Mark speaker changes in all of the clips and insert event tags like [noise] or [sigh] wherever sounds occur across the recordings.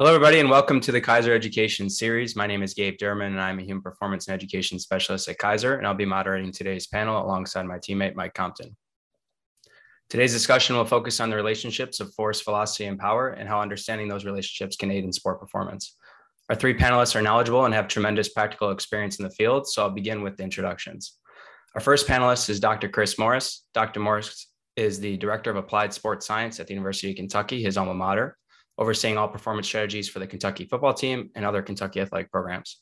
Speaker 1: Hello, everybody, and welcome to the Keiser Education Series. My name is Gabe Durman, and I'm a Human Performance and Education Specialist at Keiser, and I'll be moderating today's panel alongside my teammate, Mike Compton. Today's discussion will focus on the relationships of force, velocity, and power, and how understanding those relationships can aid in sport performance. Our three panelists are knowledgeable and have tremendous practical experience in the field, so I'll begin with the introductions. Our first panelist is Dr. Chris Morris. Dr. Morris is the Director of Applied Sports Science at the University of Kentucky, his alma mater overseeing all performance strategies for the Kentucky football team and other Kentucky athletic programs.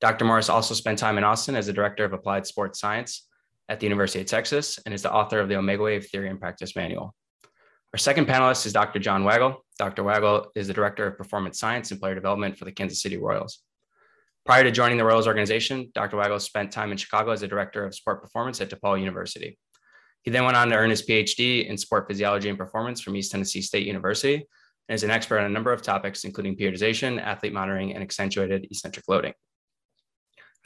Speaker 1: Dr. Morris also spent time in Austin as the director of applied sports science at the University of Texas and is the author of the Omegawave Theory and Practice Manual. Our second panelist is Dr. John Wagle. Dr. Wagle is the director of performance science and player development for the Kansas City Royals. Prior to joining the Royals organization, Dr. Wagle spent time in Chicago as a director of sport performance at DePaul University. He then went on to earn his PhD in sport physiology and performance from East Tennessee State University and is an expert on a number of topics, including periodization, athlete monitoring, and accentuated eccentric loading.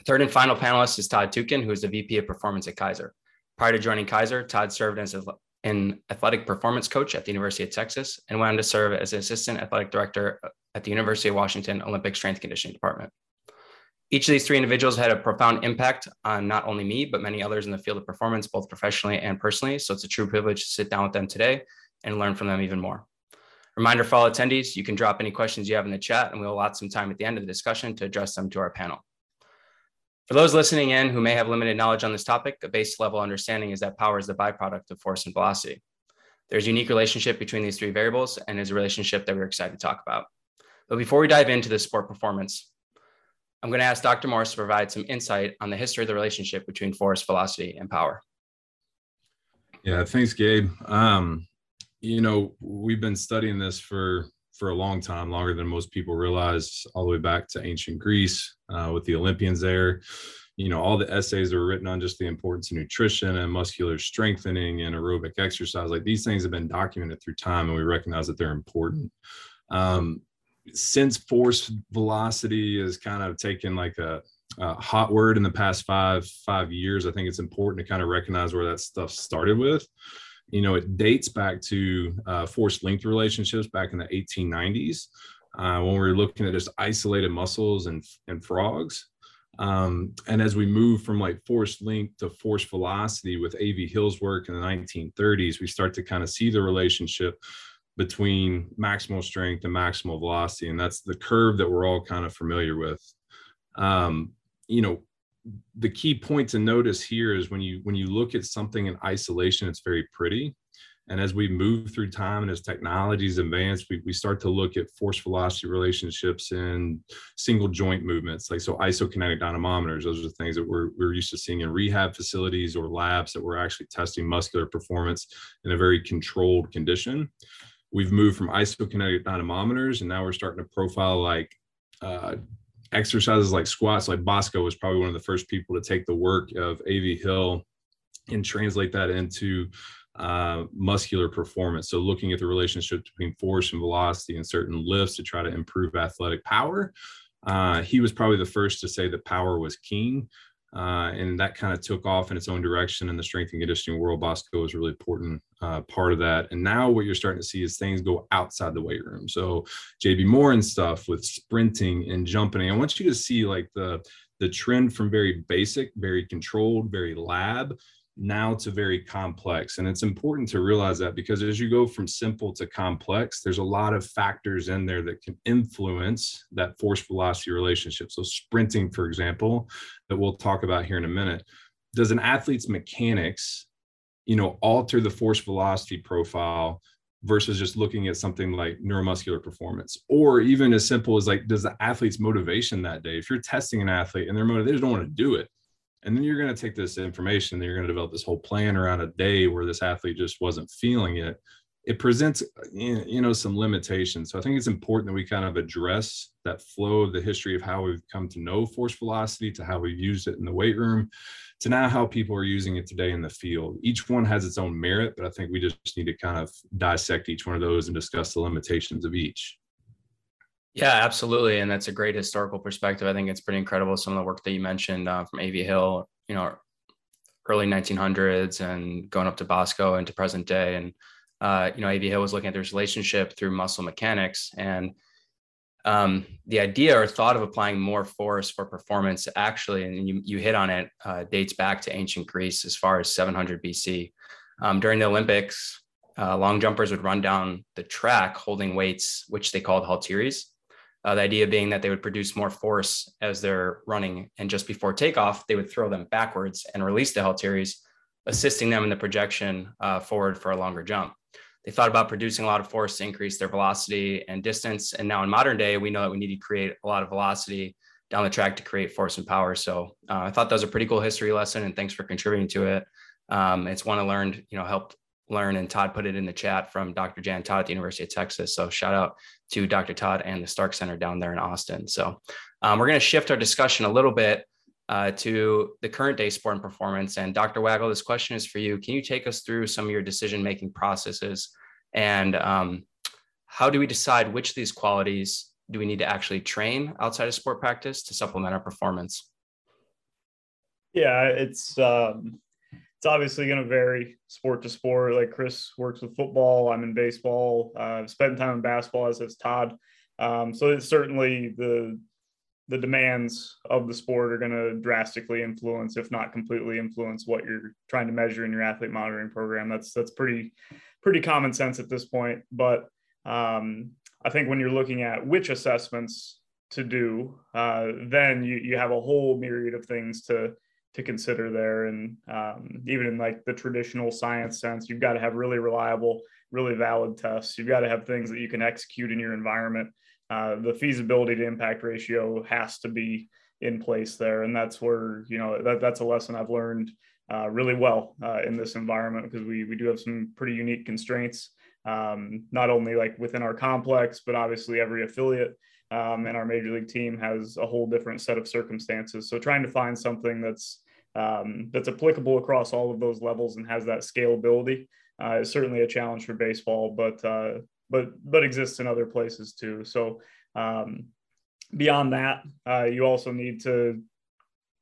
Speaker 1: Third and final panelist is Todd Tuetken, who is the VP of Performance at Keiser. Prior to joining Keiser, Todd served as an athletic performance coach at the University of Texas and went on to serve as an assistant athletic director at the University of Washington Olympic Strength Conditioning Department. Each of these three individuals had a profound impact on not only me, but many others in the field of performance, both professionally and personally. So it's a true privilege to sit down with them today and learn from them even more. Reminder for all attendees, you can drop any questions you have in the chat and we'll allot some time at the end of the discussion to address them to our panel. For those listening in who may have limited knowledge on this topic, a base level understanding is that power is the byproduct of force and velocity. There's a unique relationship between these three variables and is a relationship that we're excited to talk about. But before we dive into the sport performance, I'm going to ask Dr. Morris to provide some insight on the history of the relationship between force, velocity, and power.
Speaker 2: Yeah, thanks, Gabe. Um, you know, we've been studying this for for a long time, longer than most people realize, all the way back to ancient Greece uh, with the Olympians there. You know, all the essays are written on just the importance of nutrition and muscular strengthening and aerobic exercise. Like these things have been documented through time, and we recognize that they're important. Um, since force velocity is kind of taken like a, a hot word in the past five five years, I think it's important to kind of recognize where that stuff started with you know, it dates back to uh, force length relationships back in the 1890s uh, when we were looking at just isolated muscles and, and frogs. Um, and as we move from like force length to force velocity with A.V. Hill's work in the 1930s, we start to kind of see the relationship between maximal strength and maximal velocity. And that's the curve that we're all kind of familiar with. Um, you know, the key point to notice here is when you when you look at something in isolation it's very pretty. And as we move through time and as technologies advance we, we start to look at force velocity relationships and single joint movements like so isokinetic dynamometers. Those are the things that we're, we're used to seeing in rehab facilities or labs that we're actually testing muscular performance in a very controlled condition. We've moved from isokinetic dynamometers and now we're starting to profile like uh, exercises like squats, like Bosco was probably one of the first people to take the work of A.V. Hill and translate that into uh, muscular performance. So looking at the relationship between force and velocity in certain lifts to try to improve athletic power. Uh, he was probably the first to say that power was king. Uh, and that kind of took off in its own direction in the strength and conditioning world. Bosco was a really important uh, part of that. And now what you're starting to see is things go outside the weight room. So JB Morin and stuff with sprinting and jumping. I want you to see like the the trend from very basic, very controlled, very lab now to very complex. And it's important to realize that because as you go from simple to complex, there's a lot of factors in there that can influence that force velocity relationship. So, sprinting, for example, that we'll talk about here in a minute, does an athlete's mechanics, you know, alter the force velocity profile versus just looking at something like neuromuscular performance or even as simple as like does the athlete's motivation that day if you're testing an athlete and they're motivated they just don't want to do it and then you're going to take this information and you're going to develop this whole plan around a day where this athlete just wasn't feeling it. It presents you know some limitations. So i think it's important that we kind of address that flow of the history of how we've come to know force velocity to how we've used it in the weight room to now how people are using it today in the field. Each one has its own merit but i think we just need to kind of dissect each one of those and discuss the limitations of each
Speaker 1: yeah, absolutely. And that's a great historical perspective. I think it's pretty incredible. Some of the work that you mentioned uh, from A.V. Hill, you know, early 1900s and going up to Bosco and to present day. And, uh, you know, A.V. Hill was looking at this relationship through muscle mechanics. And Um, the idea or thought of applying more force for performance actually, and you, you hit on it, uh, dates back to ancient Greece as far as 700 BC. Um, during the Olympics, uh, long jumpers would run down the track holding weights, which they called halteres. Uh, the idea being that they would produce more force as they're running, and just before takeoff, they would throw them backwards and release the halteres, assisting them in the projection uh, forward for a longer jump they thought about producing a lot of force to increase their velocity and distance. And now in modern day, we know that we need to create a lot of velocity down the track to create force and power. So uh, I thought that was a pretty cool history lesson, and thanks for contributing to it. Um, it's one I learned, you know, helped learn, and Todd put it in the chat from Dr. Jan Todd at the University of Texas. So shout out to Dr. Todd and the Stark Center down there in Austin. So um, we're going to shift our discussion a little bit uh, to the current day sport and performance. And Dr. Wagle, this question is for you. Can you take us through some of your decision making processes and um, how do we decide which of these qualities do we need to actually train outside of sport practice to supplement our performance?
Speaker 3: Yeah, it's um, it's obviously going to vary sport to sport. Like Chris works with football, I'm in baseball. Uh, I've spent time in basketball, as has Todd. Um, so it's certainly the the demands of the sport are going to drastically influence, if not completely influence, what you're trying to measure in your athlete monitoring program. That's that's pretty pretty common sense at this point. But um, I think when you're looking at which assessments to do, uh, then you you have a whole myriad of things to to consider there. And um, even in like the traditional science sense, you've got to have really reliable, really valid tests. You've got to have things that you can execute in your environment. Uh, the feasibility to impact ratio has to be in place there, and that's where you know that that's a lesson I've learned uh, really well uh, in this environment because we, we do have some pretty unique constraints, um, not only like within our complex, but obviously every affiliate um, and our major league team has a whole different set of circumstances. So trying to find something that's um, that's applicable across all of those levels and has that scalability uh, is certainly a challenge for baseball, but uh, but but exists in other places too. So um, beyond that, uh, you also need to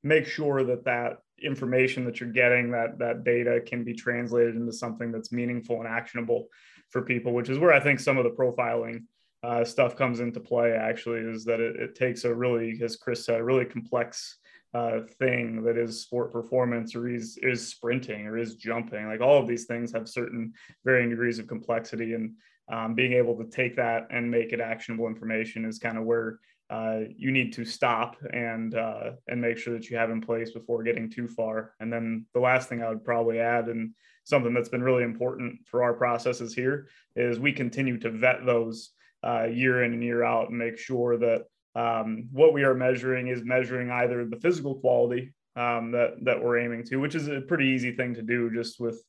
Speaker 3: make sure that that information that you're getting that that data can be translated into something that's meaningful and actionable for people which is where i think some of the profiling uh, stuff comes into play actually is that it, it, takes a really as chris said a really complex uh, thing that is sport performance or is is sprinting or is jumping like all of these things have certain varying degrees of complexity and um, being able to take that and make it actionable information is kind of where uh, you need to stop and uh, and make sure that you have in place before getting too far. And then the last thing I would probably add, and something that's been really important for our processes here, is we continue to vet those uh, year in and year out and make sure that um, what we are measuring is measuring either the physical quality um, that that we're aiming to, which is a pretty easy thing to do, just with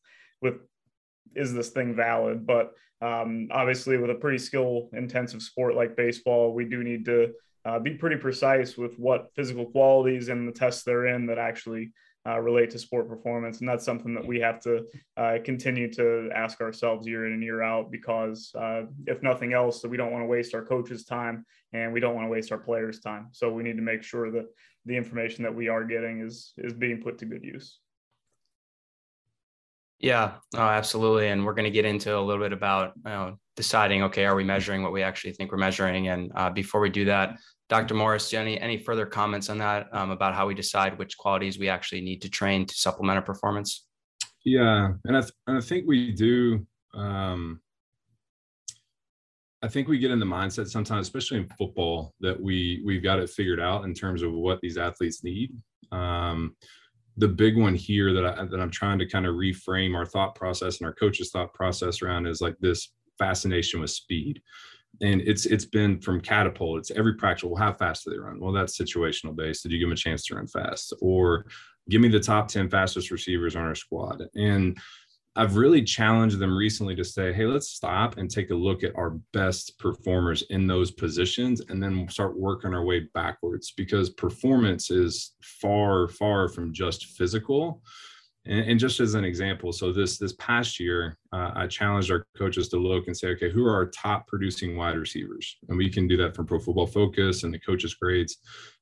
Speaker 3: with is this thing valid? But um, obviously, with a pretty skill intensive sport like baseball, we do need to uh, be pretty precise with what physical qualities and the tests they're in that actually uh, relate to sport performance. And that's something that we have to uh, continue to ask ourselves year in and year out because, uh, if nothing else, we don't want to waste our coaches' time and we don't want to waste our players' time. So we need to make sure that the information that we are getting is is being put to good use.
Speaker 1: Yeah, absolutely. And we're going to get into a little bit about you know, deciding, okay, are we measuring what we actually think we're measuring? And uh, before we do that, Dr. Morris, any, any further comments on that um, about how we decide which qualities we actually need to train to supplement our performance?
Speaker 2: Yeah, and I, th- and I think we do. Um, I think we get in the mindset sometimes, especially in football, that we we've got it figured out in terms of what these athletes need. Um, the big one here that I that I'm trying to kind of reframe our thought process and our coaches' thought process around is like this fascination with speed. And it's it's been from catapult. It's every practice. Well, how fast do they run? Well, that's situational based. Did you give them a chance to run fast? Or give me the top 10 fastest receivers on our squad. And I've really challenged them recently to say, hey, let's stop and take a look at our best performers in those positions and then start working our way backwards because performance is far, far from just physical. And, and, just as an example, so this this past year, uh, I challenged our coaches to look and say, okay, who are our top producing wide receivers? And we can do that from Pro Football Focus and the coaches' grades.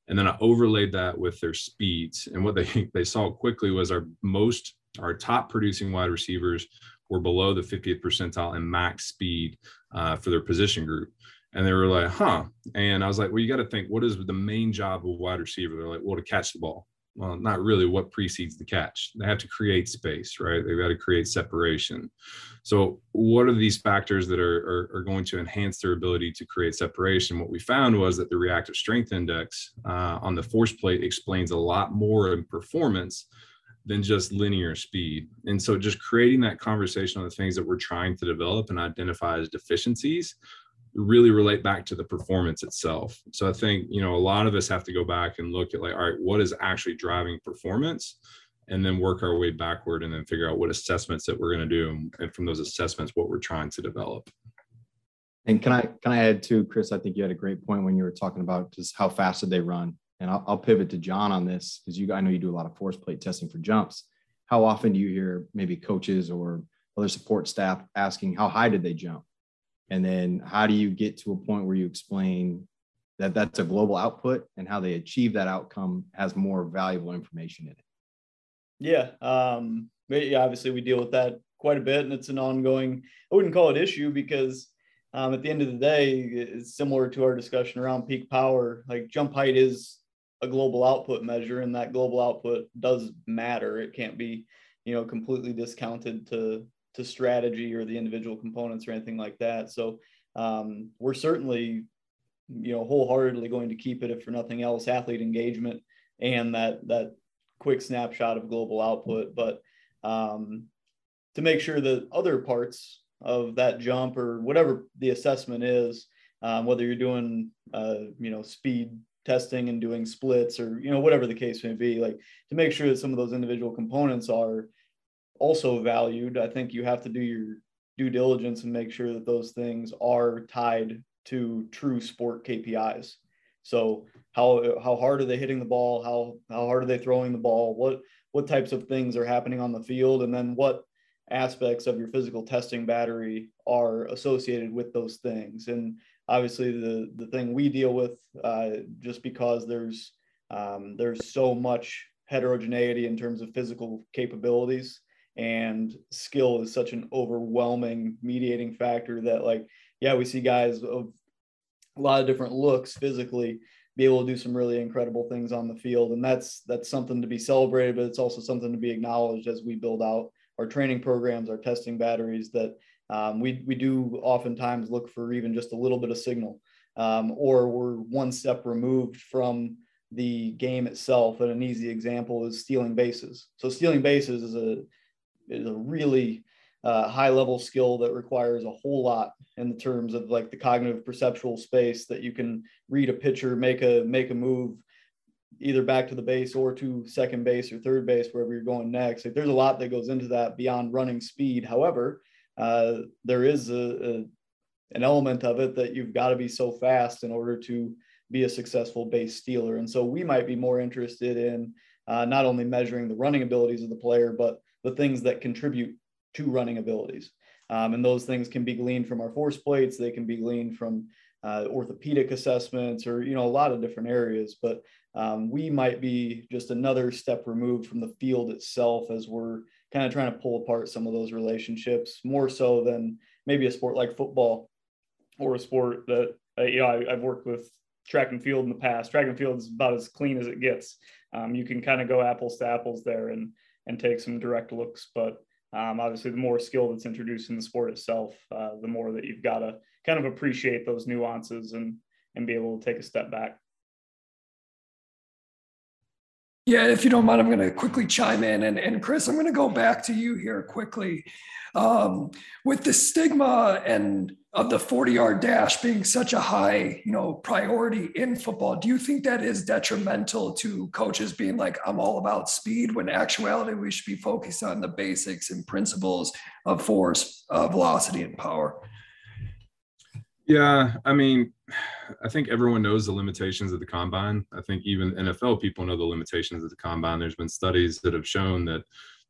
Speaker 2: And then I overlaid that with their speeds. And what they [laughs] they saw quickly was our most our top producing wide receivers were below the 50th percentile in max speed uh, for their position group. And they were like, huh. And I was like, well, you got to think, what is the main job of a wide receiver? They're like, well, to catch the ball. Well, not really what precedes the catch. They have to create space, right? They've got to create separation. So, what are these factors that are, are, are going to enhance their ability to create separation? What we found was that the reactive strength index uh, on the force plate explains a lot more in performance than just linear speed. And so just creating that conversation on the things that we're trying to develop and identify as deficiencies really relate back to the performance itself. So I think, you know, a lot of us have to go back and look at like, all right, what is actually driving performance? And then work our way backward and then figure out what assessments that we're going to do. And from those assessments, what we're trying to develop.
Speaker 4: And can I can I add to Chris? I think you had a great point when you were talking about just how fast did they run and I'll, I'll pivot to John on this because you I know you do a lot of force plate testing for jumps. How often do you hear maybe coaches or other support staff asking how high did they jump? And then how do you get to a point where you explain that that's a global output and how they achieve that outcome has more valuable information in it?
Speaker 5: Yeah. Um, obviously we deal with that quite a bit and it's an ongoing, I wouldn't call it issue because um, at the end of the day, it's similar to our discussion around peak power. Like jump height is a global output measure and that global output does matter it can't be you know completely discounted to to strategy or the individual components or anything like that. So um, we're certainly you know wholeheartedly going to keep it if for nothing else athlete engagement and that that quick snapshot of global output. But um, to make sure that other parts of that jump or whatever the assessment is um, whether you're doing uh, you know speed testing and doing splits or you know whatever the case may be like to make sure that some of those individual components are also valued i think you have to do your due diligence and make sure that those things are tied to true sport kpis so how how hard are they hitting the ball? How how hard are they throwing the ball? What what types of things are happening on the field? And then what aspects of your physical testing battery are associated with those things? And obviously the the thing we deal with uh, just because there's um, there's so much heterogeneity in terms of physical capabilities and skill is such an overwhelming mediating factor that like yeah we see guys of a lot of different looks physically be able to do some really incredible things on the field and that's that's something to be celebrated but it's also something to be acknowledged as we build out our training programs our testing batteries that um, we, we do oftentimes look for even just a little bit of signal, um, or we're one step removed from the game itself. And an easy example is stealing bases. So stealing bases is a is a really uh, high level skill that requires a whole lot in the terms of like the cognitive perceptual space that you can read a pitcher, make a make a move either back to the base or to second base or third base, wherever you're going next. Like there's a lot that goes into that beyond running speed. However, uh, there is a, a, an element of it that you've got to be so fast in order to be a successful base stealer. And so we might be more interested in uh, not only measuring the running abilities of the player, but the things that contribute to running abilities. Um, and those things can be gleaned from our force plates. They can be gleaned from uh, orthopedic assessments or, you know, a lot of different areas. But um, we might be just another step removed from the field itself as we're kind of trying to pull apart some of those relationships more so than maybe a sport like football or a sport that uh, you know I, have worked with track and field in the past. Track and field is about as clean as it gets. Um, you can kind of go apples to apples there and and take some direct looks, but um, obviously the more skill that's introduced in the sport itself, uh, the more that you've got to kind of appreciate those nuances and and be able to take a step back.
Speaker 6: Yeah, if you don't mind, I'm going to quickly chime in. And, and Chris, I'm going to go back to you here quickly. Um, with the stigma and of the 40 yard dash being such a high, you know, priority in football, do you think that is detrimental to coaches being like, I'm all about speed when actuality we should be focused on the basics and principles of force, uh, velocity, and power?
Speaker 2: Yeah, I mean, [sighs] I think everyone knows the limitations of the combine. I think even NFL people know the limitations of the combine. There's been studies that have shown that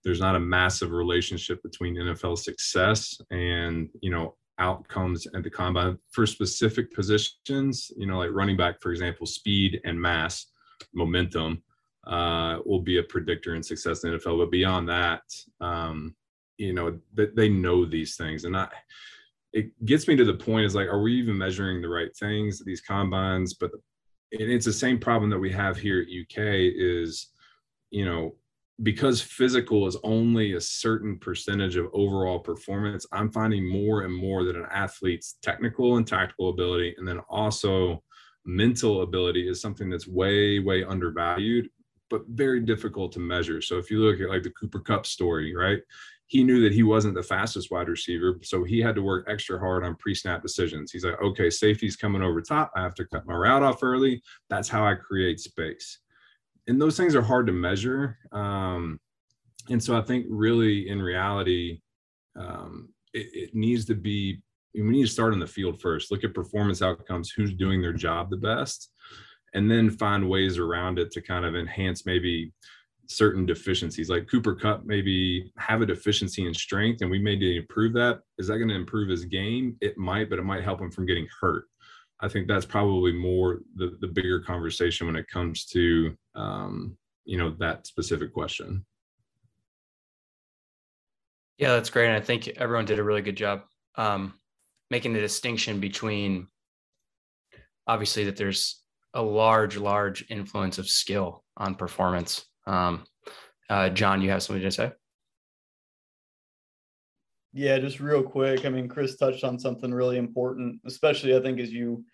Speaker 2: there's not a massive relationship between NFL success and, you know, outcomes at the combine for specific positions, you know, like running back, for example, speed and mass, momentum uh, will be a predictor in success in NFL. But beyond that, um, you know, they, they know these things. And I, it gets me to the point is like, are we even measuring the right things these combines? But it's the same problem that we have here at UK is, you know, because physical is only a certain percentage of overall performance, I'm finding more and more that an athlete's technical and tactical ability, and then also mental ability is something that's way, way undervalued, but very difficult to measure. So if you look at like the Cooper Kupp story, right? He knew that he wasn't the fastest wide receiver. So he had to work extra hard on pre snap decisions. He's like, okay, safety's coming over top. I have to cut my route off early. That's how I create space. And those things are hard to measure. Um, and so I think really in reality, um, it, it needs to be, we need to start on the field first, look at performance outcomes, who's doing their job the best, and then find ways around it to kind of enhance maybe certain deficiencies like Cooper Kupp maybe have a deficiency in strength and we may need to improve that. Is that going to improve his game? It might but it might help him from getting hurt. I think that's probably more the, the bigger conversation when it comes to um, you know that specific question.
Speaker 1: Yeah that's great and i think everyone did a really good job um, making the distinction between obviously that there's a large large influence of skill on performance um, uh, John, you have something to say?
Speaker 3: Yeah, just real quick. I mean, Chris touched on something really important, especially I think as you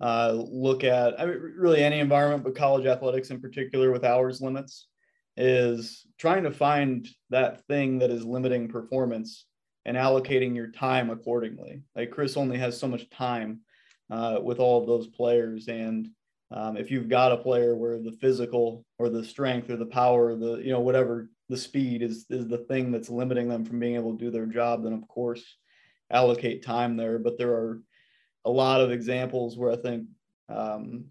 Speaker 3: uh, look at I mean, really any environment, but college athletics in particular with hours limits, is trying to find that thing that is limiting performance and allocating your time accordingly. Like Chris only has so much time uh, with all of those players, and um, if you've got a player where the physical or the strength or the power, or the you know whatever the speed is is the thing that's limiting them from being able to do their job, then of course allocate time there. But there are a lot of examples where I think um,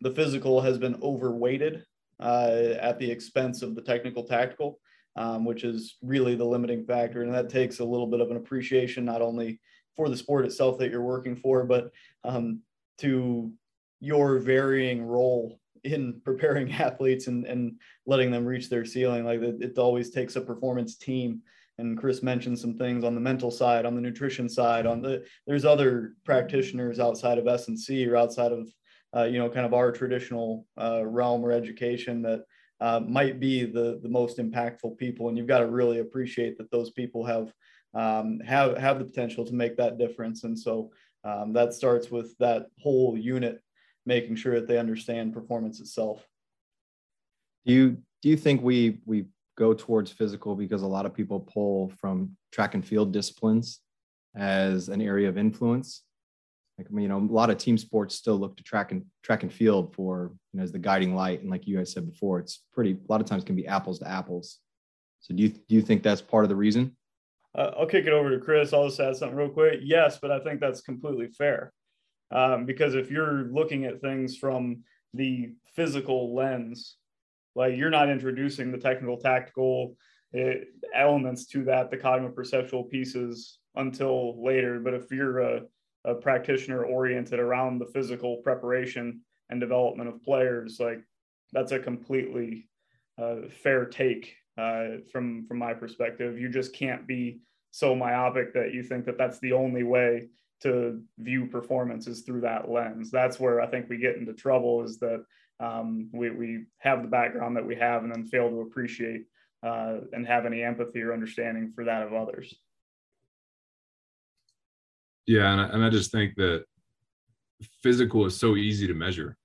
Speaker 3: the physical has been overweighted uh, at the expense of the technical tactical, um, which is really the limiting factor, and that takes a little bit of an appreciation not only for the sport itself that you're working for, but um, to your varying role in preparing [laughs] athletes and, and letting them reach their ceiling. Like it, it, always takes a performance team. And Chris mentioned some things on the mental side, on the nutrition side, on the there's other practitioners outside of S and C or outside of uh, you know kind of our traditional uh, realm or education that uh, might be the the most impactful people. And you've got to really appreciate that those people have um, have have the potential to make that difference. And so um, that starts with that whole unit making sure that they understand performance itself.
Speaker 4: Do you do you think we we go towards physical because a lot of people pull from track and field disciplines as an area of influence? Like you know, a lot of team sports still look to track and track and field for you know as the guiding light, and like you guys said before, it's pretty a lot of times can be apples to apples. So do you do you think that's part of the reason?
Speaker 3: Uh, I'll kick it over to Chris. I'll just add something real quick. Yes, but I think that's completely fair. Um, because if you're looking at things from the physical lens, like you're not introducing the technical, tactical eh, elements to that, the cognitive perceptual pieces until later. But if you're a, a practitioner oriented around the physical preparation and development of players, like that's a completely uh, fair take uh, from from my perspective. You just can't be so myopic that you think that that's the only way to view performances through that lens. That's where I think we get into trouble is that um, we, we have the background that we have and then fail to appreciate uh, and have any empathy or understanding for that of others.
Speaker 2: Yeah. And I, and I just think that physical is so easy to measure.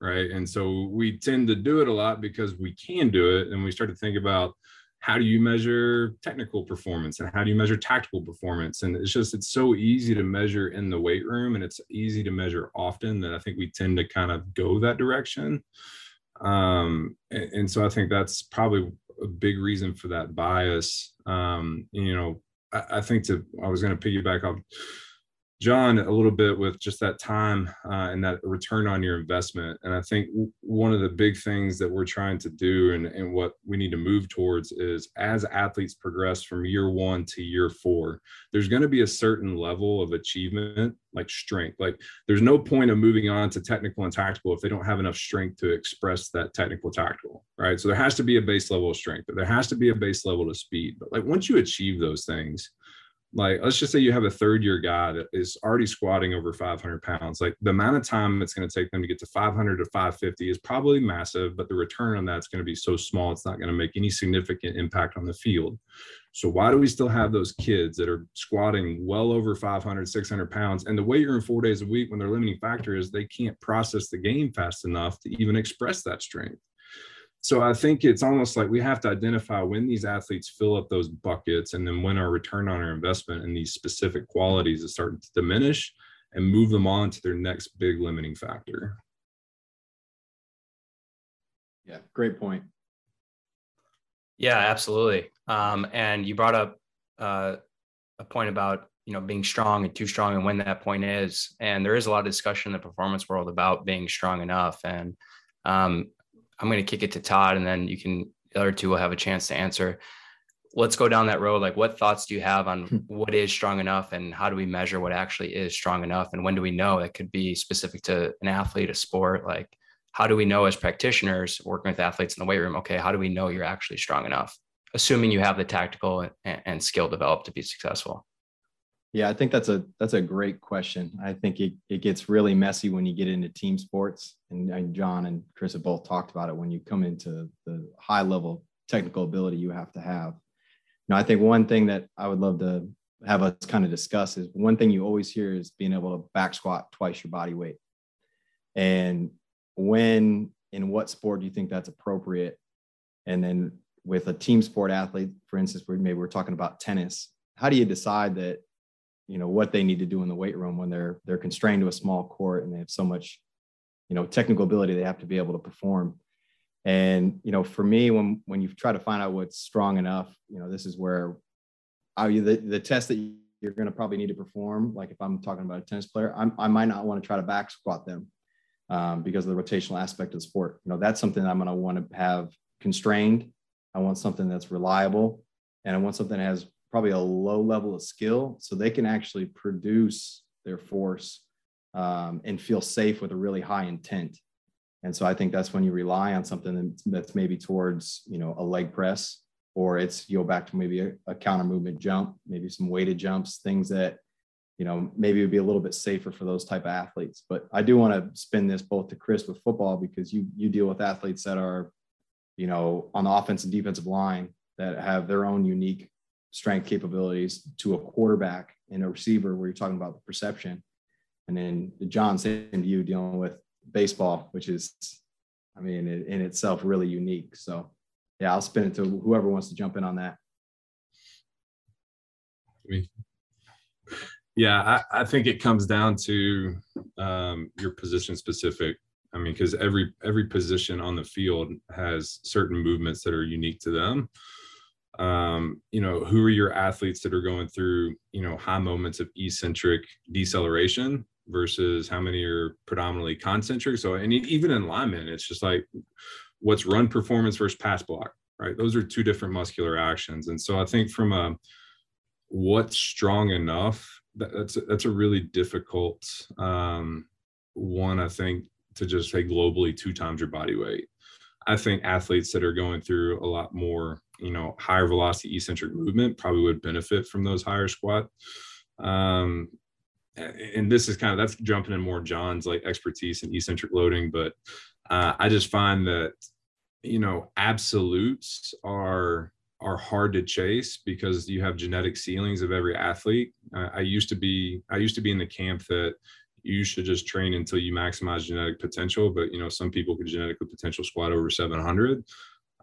Speaker 2: Right. And so we tend to do it a lot because we can do it. And we start to think about how do you measure technical performance and how do you measure tactical performance? And it's just it's so easy to measure in the weight room and it's easy to measure often that i think we tend to kind of go that direction. Um, and, and, so i think that's probably a big reason for that bias. Um, you know I, I think to i was going to piggyback off John a little bit with just that time uh, and that return on your investment. And I think one of the big things that we're trying to do and, and what we need to move towards is as athletes progress from year one to year four, there's going to be a certain level of achievement, like strength. Like there's no point of moving on to technical and tactical if they don't have enough strength to express that technical tactical, right? So there has to be a base level of strength, but there has to be a base level of speed. But like once you achieve those things, like let's just say you have a third year guy that is already squatting over 500 pounds. Like the amount of time it's going to take them to get to 500 to 550 is probably massive but the return on that's going to be so small it's not going to make any significant impact on the field. So why do we still have those kids that are squatting well over 500 600 pounds? And the weight room four days a week when their limiting factor is they can't process the game fast enough to even express that strength so I think it's almost like we have to identify when these athletes fill up those buckets and then when our return on our investment in these specific qualities is starting to diminish and move them on to their next big limiting factor.
Speaker 4: Yeah, great point.
Speaker 1: Yeah, absolutely. Um, and you brought up uh, a point about you know being strong and too strong and when that point is. And there is a lot of discussion in the performance world about being strong enough. And um, I'm going to kick it to Todd, and then you can the other two will have a chance to answer. Let's go down that road. Like, what thoughts do you have on hmm. what is strong enough, and how do we measure what actually is strong enough, and when do we know it could be specific to an athlete, a sport? Like, how do we know as practitioners working with athletes in the weight room? Okay, how do we know you're actually strong enough, assuming you have the tactical and, and skill developed to be successful?
Speaker 4: Yeah, I think that's a that's a great question. I think it, it gets really messy when you get into team sports, and, and John and Chris have both talked about it. When you come into the high level technical ability you have to have. Now, I think one thing that I would love to have us kind of discuss is one thing you always hear is being able to back squat twice your body weight. And when in what sport do you think that's appropriate? And then with a team sport athlete, for instance, maybe we're talking about tennis, how do you decide that you know what they need to do in the weight room when they're they're constrained to a small court and they have so much you know technical ability they have to be able to perform. And you know for me when when you try to find out what's strong enough you know this is where I, the, the test that you're going to probably need to perform like if i'm talking about a tennis player I'm, i might not want to try to back squat them um, because of the rotational aspect of the sport. You know that's something i'm going to want to have constrained. I want something that's reliable and i want something that has probably a low level of skill so they can actually produce their force um, and feel safe with a really high intent. And so i think that's when you rely on something that's maybe towards you know a leg press or it's you go back to maybe a, a counter movement jump maybe some weighted jumps things that you know maybe would be a little bit safer for those type of athletes. But i do want to spin this both to chris with football because you you deal with athletes that are you know on the offense and defensive line that have their own unique strength capabilities to a quarterback and a receiver where you're talking about the perception. And then John, same to you dealing with baseball, which is, I mean, in, itself really unique. So yeah, I'll spin it to whoever wants to jump in on that.
Speaker 2: Yeah, I, I think it comes down to um, your position specific. I mean, because every every position on the field has certain movements that are unique to them um, you know, who are your athletes that are going through, you know, high moments of eccentric deceleration versus how many are predominantly concentric. So, and even in linemen, it's just like what's run performance versus pass block, right? Those are two different muscular actions. And so I think from a what's strong enough, that, that's, a, that's a really difficult um, one, I think, to just say globally two times your body weight. I think athletes that are going through a lot more you know higher velocity eccentric movement probably would benefit from those higher squat um and this is kind of that's jumping in more john's like expertise in eccentric loading but uh, i just find that you know absolutes are are hard to chase because you have genetic ceilings of every athlete. Uh, i used to be i used to be in the camp that you should just train until you maximize genetic potential but you know some people could genetically potential squat over 700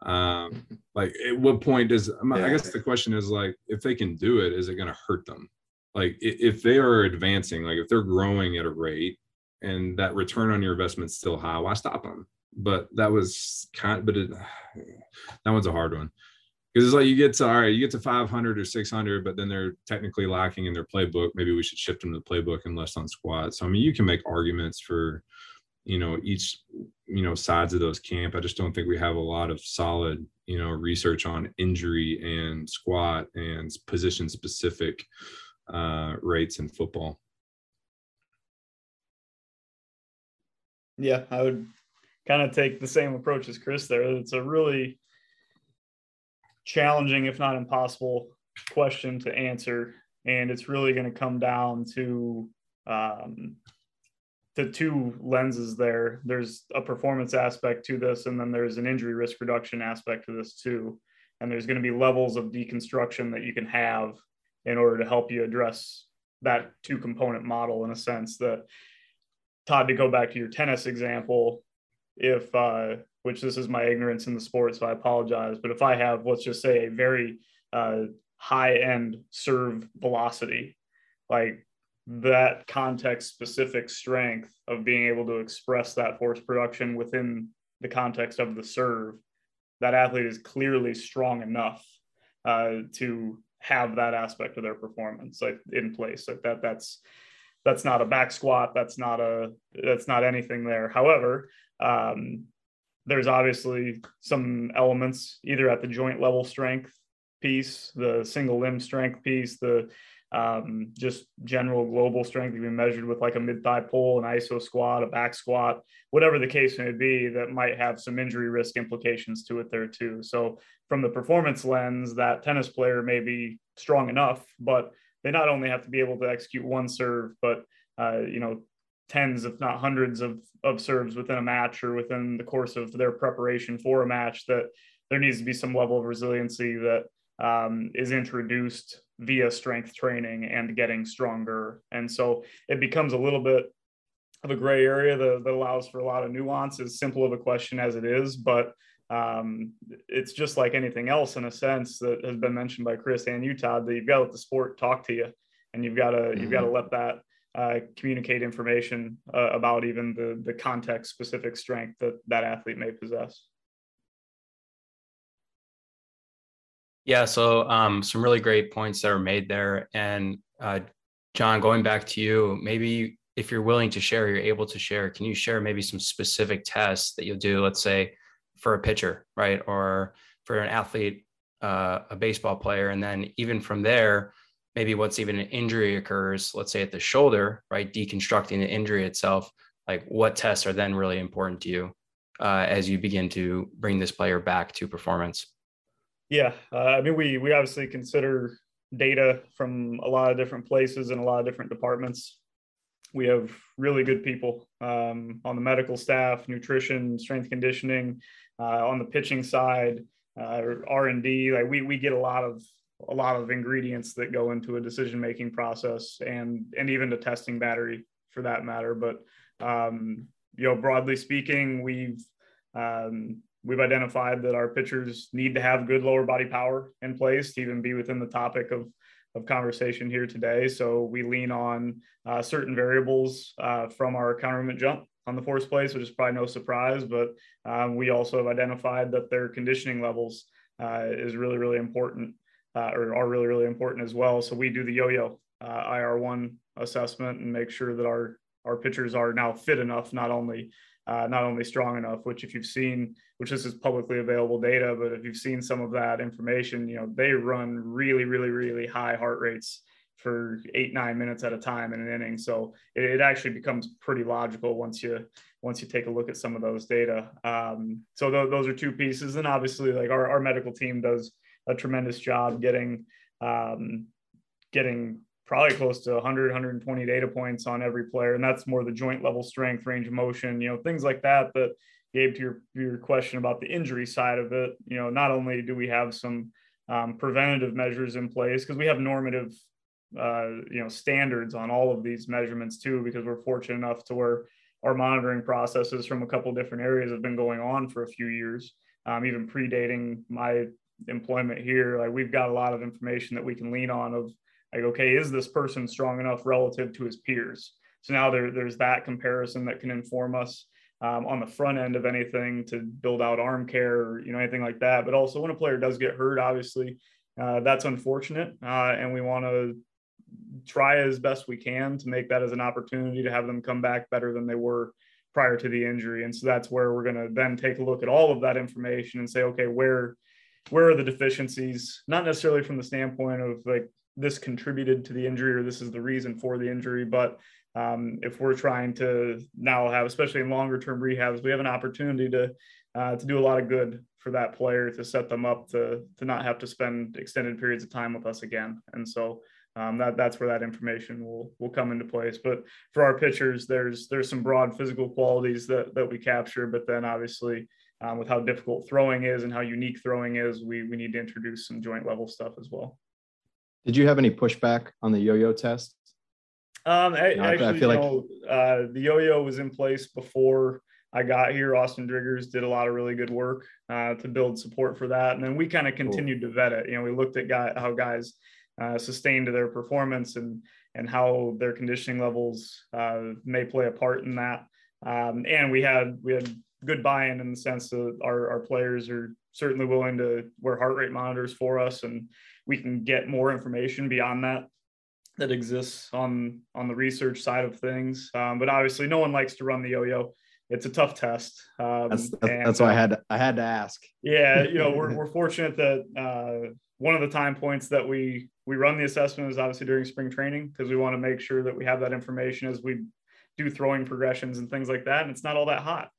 Speaker 2: um, like, at what point does yeah. I guess the question is like, if they can do it, is it going to hurt them? Like, if they are advancing, like if they're growing at a rate and that return on your investment is still high, why stop them? But that was kind of, but it, [sighs] that one's a hard one because it's like you get to all right, you get to 500 or 600, but then they're technically lacking in their playbook. Maybe we should shift them to the playbook and less on squat. So I mean, you can make arguments for you know each you know sides of those camp. I just don't think we have a lot of solid you know research on injury and squat and position specific uh, rates in football.
Speaker 3: Yeah i would kind of take the same approach as chris there. It's a really challenging if not impossible question to answer and it's really going to come down to um, the two lenses there. There's a performance aspect to this, and then there's an injury risk reduction aspect to this too. And there's going to be levels of deconstruction that you can have in order to help you address that two component model in a sense that Todd, to go back to your tennis example, if uh, which this is my ignorance in the sport, so I apologize. But if I have, let's just say, a very uh, high end serve velocity, like that context specific strength of being able to express that force production within the context of the serve, that athlete is clearly strong enough uh, to have that aspect of their performance like in place. Like that, that's that's not a back squat. That's not a that's not anything there. However, um, there's obviously some elements either at the joint level strength piece, the single limb strength piece, the um, just general global strength can be measured with like a mid thigh pull, an iso squat, a back squat, whatever the case may be, that might have some injury risk implications to it there too. So, from the performance lens, that tennis player may be strong enough, but they not only have to be able to execute one serve, but uh, you know, tens, if not hundreds of, of serves within a match or within the course of their preparation for a match that there needs to be some level of resiliency that um, is introduced via strength training and getting stronger. And so it becomes a little bit of a gray area that, that allows for a lot of nuance, as simple of a question as it is. But um, it's just like anything else in a sense that has been mentioned by Chris and you, Todd, that you've got to let the sport talk to you and you've got to, mm-hmm. you've got to let that uh, communicate information uh, about even the, the context specific strength that that athlete may possess.
Speaker 1: Yeah, so um, some really great points that are made there. And uh, John, going back to you, maybe if you're willing to share, you're able to share, can you share maybe some specific tests that you'll do, let's say for a pitcher, right? Or for an athlete, uh, a baseball player. And then even from there, maybe once even an injury occurs, let's say at the shoulder, right? Deconstructing the injury itself, like what tests are then really important to you uh, as you begin to bring this player back to performance?
Speaker 3: Yeah, uh, I mean, we we obviously consider data from a lot of different places and a lot of different departments. We have really good people um, on the medical staff, nutrition, strength conditioning, uh, on the pitching side, uh, R and D. Like we we get a lot of a lot of ingredients that go into a decision making process and and even the testing battery for that matter. But um, you know, broadly speaking, we've um, we've identified that our pitchers need to have good lower body power in place to even be within the topic of of conversation here today. So we lean on uh, certain variables uh, from our counter movement jump on the force plates, which is probably no surprise. But um, we also have identified that their conditioning levels uh, is really, really important, uh, or are really, really important as well. So we do the yo-yo uh, IR1 assessment and make sure that our our pitchers are now fit enough, not only uh, not only strong enough, which if you've seen, which this is publicly available data, but if you've seen some of that information, you know, they run really, really, really high heart rates for eight, nine minutes at a time in an inning. So it, it actually becomes pretty logical once you, once you take a look at some of those data. Um, so th- those are two pieces. And obviously like our, our medical team does a tremendous job getting, um, getting probably close to 100 120 data points on every player and that's more the joint level strength range of motion you know things like that that gave to your your question about the injury side of it. You know not only do we have some um, preventative measures in place because we have normative uh, you know standards on all of these measurements too because we're fortunate enough to where our monitoring processes from a couple different areas have been going on for a few years. Um, even predating my employment here like we've got a lot of information that we can lean on of like okay is this person strong enough relative to his peers? So now there, there's that comparison that can inform us um, on the front end of anything to build out arm care or you know anything like that. But also when a player does get hurt obviously uh, that's unfortunate uh, and we want to try as best we can to make that as an opportunity to have them come back better than they were prior to the injury. And so that's where we're going to then take a look at all of that information and say okay where where are the deficiencies not necessarily from the standpoint of like this contributed to the injury or this is the reason for the injury. But um, if we're trying to now have, especially in longer term rehabs, we have an opportunity to uh, to do a lot of good for that player to set them up to to not have to spend extended periods of time with us again. And so um, that that's where that information will will come into place. But for our pitchers, there's there's some broad physical qualities that that we capture, but then obviously um, with how difficult throwing is and how unique throwing is, we we need to introduce some joint level stuff as well.
Speaker 4: Did you have any pushback on the yo-yo test?
Speaker 3: Um, I, actually, I feel like know, uh, the yo-yo was in place before I got here. Austin Driggers did a lot of really good work uh, to build support for that, and then we kind of continued cool. to vet it. You know, we looked at guy, how guys uh, sustained their performance and and how their conditioning levels uh, may play a part in that. Um, and we had we had good buy-in in the sense that our, our players are certainly willing to wear heart rate monitors for us, and we can get more information beyond that that exists on on the research side of things. Um, but obviously, no one likes to run the yo-yo. It's a tough test. Um,
Speaker 4: that's, that's, and, that's why I had to, I had to ask.
Speaker 3: Yeah, you know, we're [laughs] we're fortunate that uh, one of the time points that we we run the assessment is obviously during spring training because we want to make sure that we have that information as we do throwing progressions and things like that. And it's not all that hot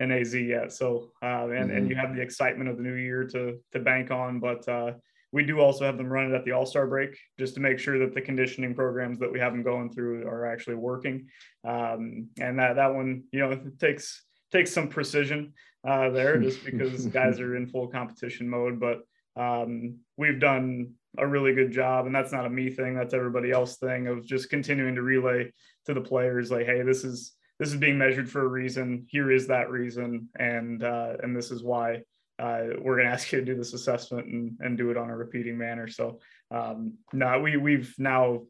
Speaker 3: in AZ yet. So uh, and mm-hmm. and you have the excitement of the new year to to bank on, but uh, we do also have them run it at the All Star break just to make sure that the conditioning programs that we have them going through are actually working. Um, and that that one, you know, [laughs] takes takes some precision uh, there just [laughs] because guys are in full competition mode. But um, we've done a really good job, and that's not a me thing; that's everybody else thing of just continuing to relay to the players like, hey, this is this is being measured for a reason. Here is that reason, and uh, and this is why uh, we're going to ask you to do this assessment and, and do it on a repeating manner. So um, no, we we've now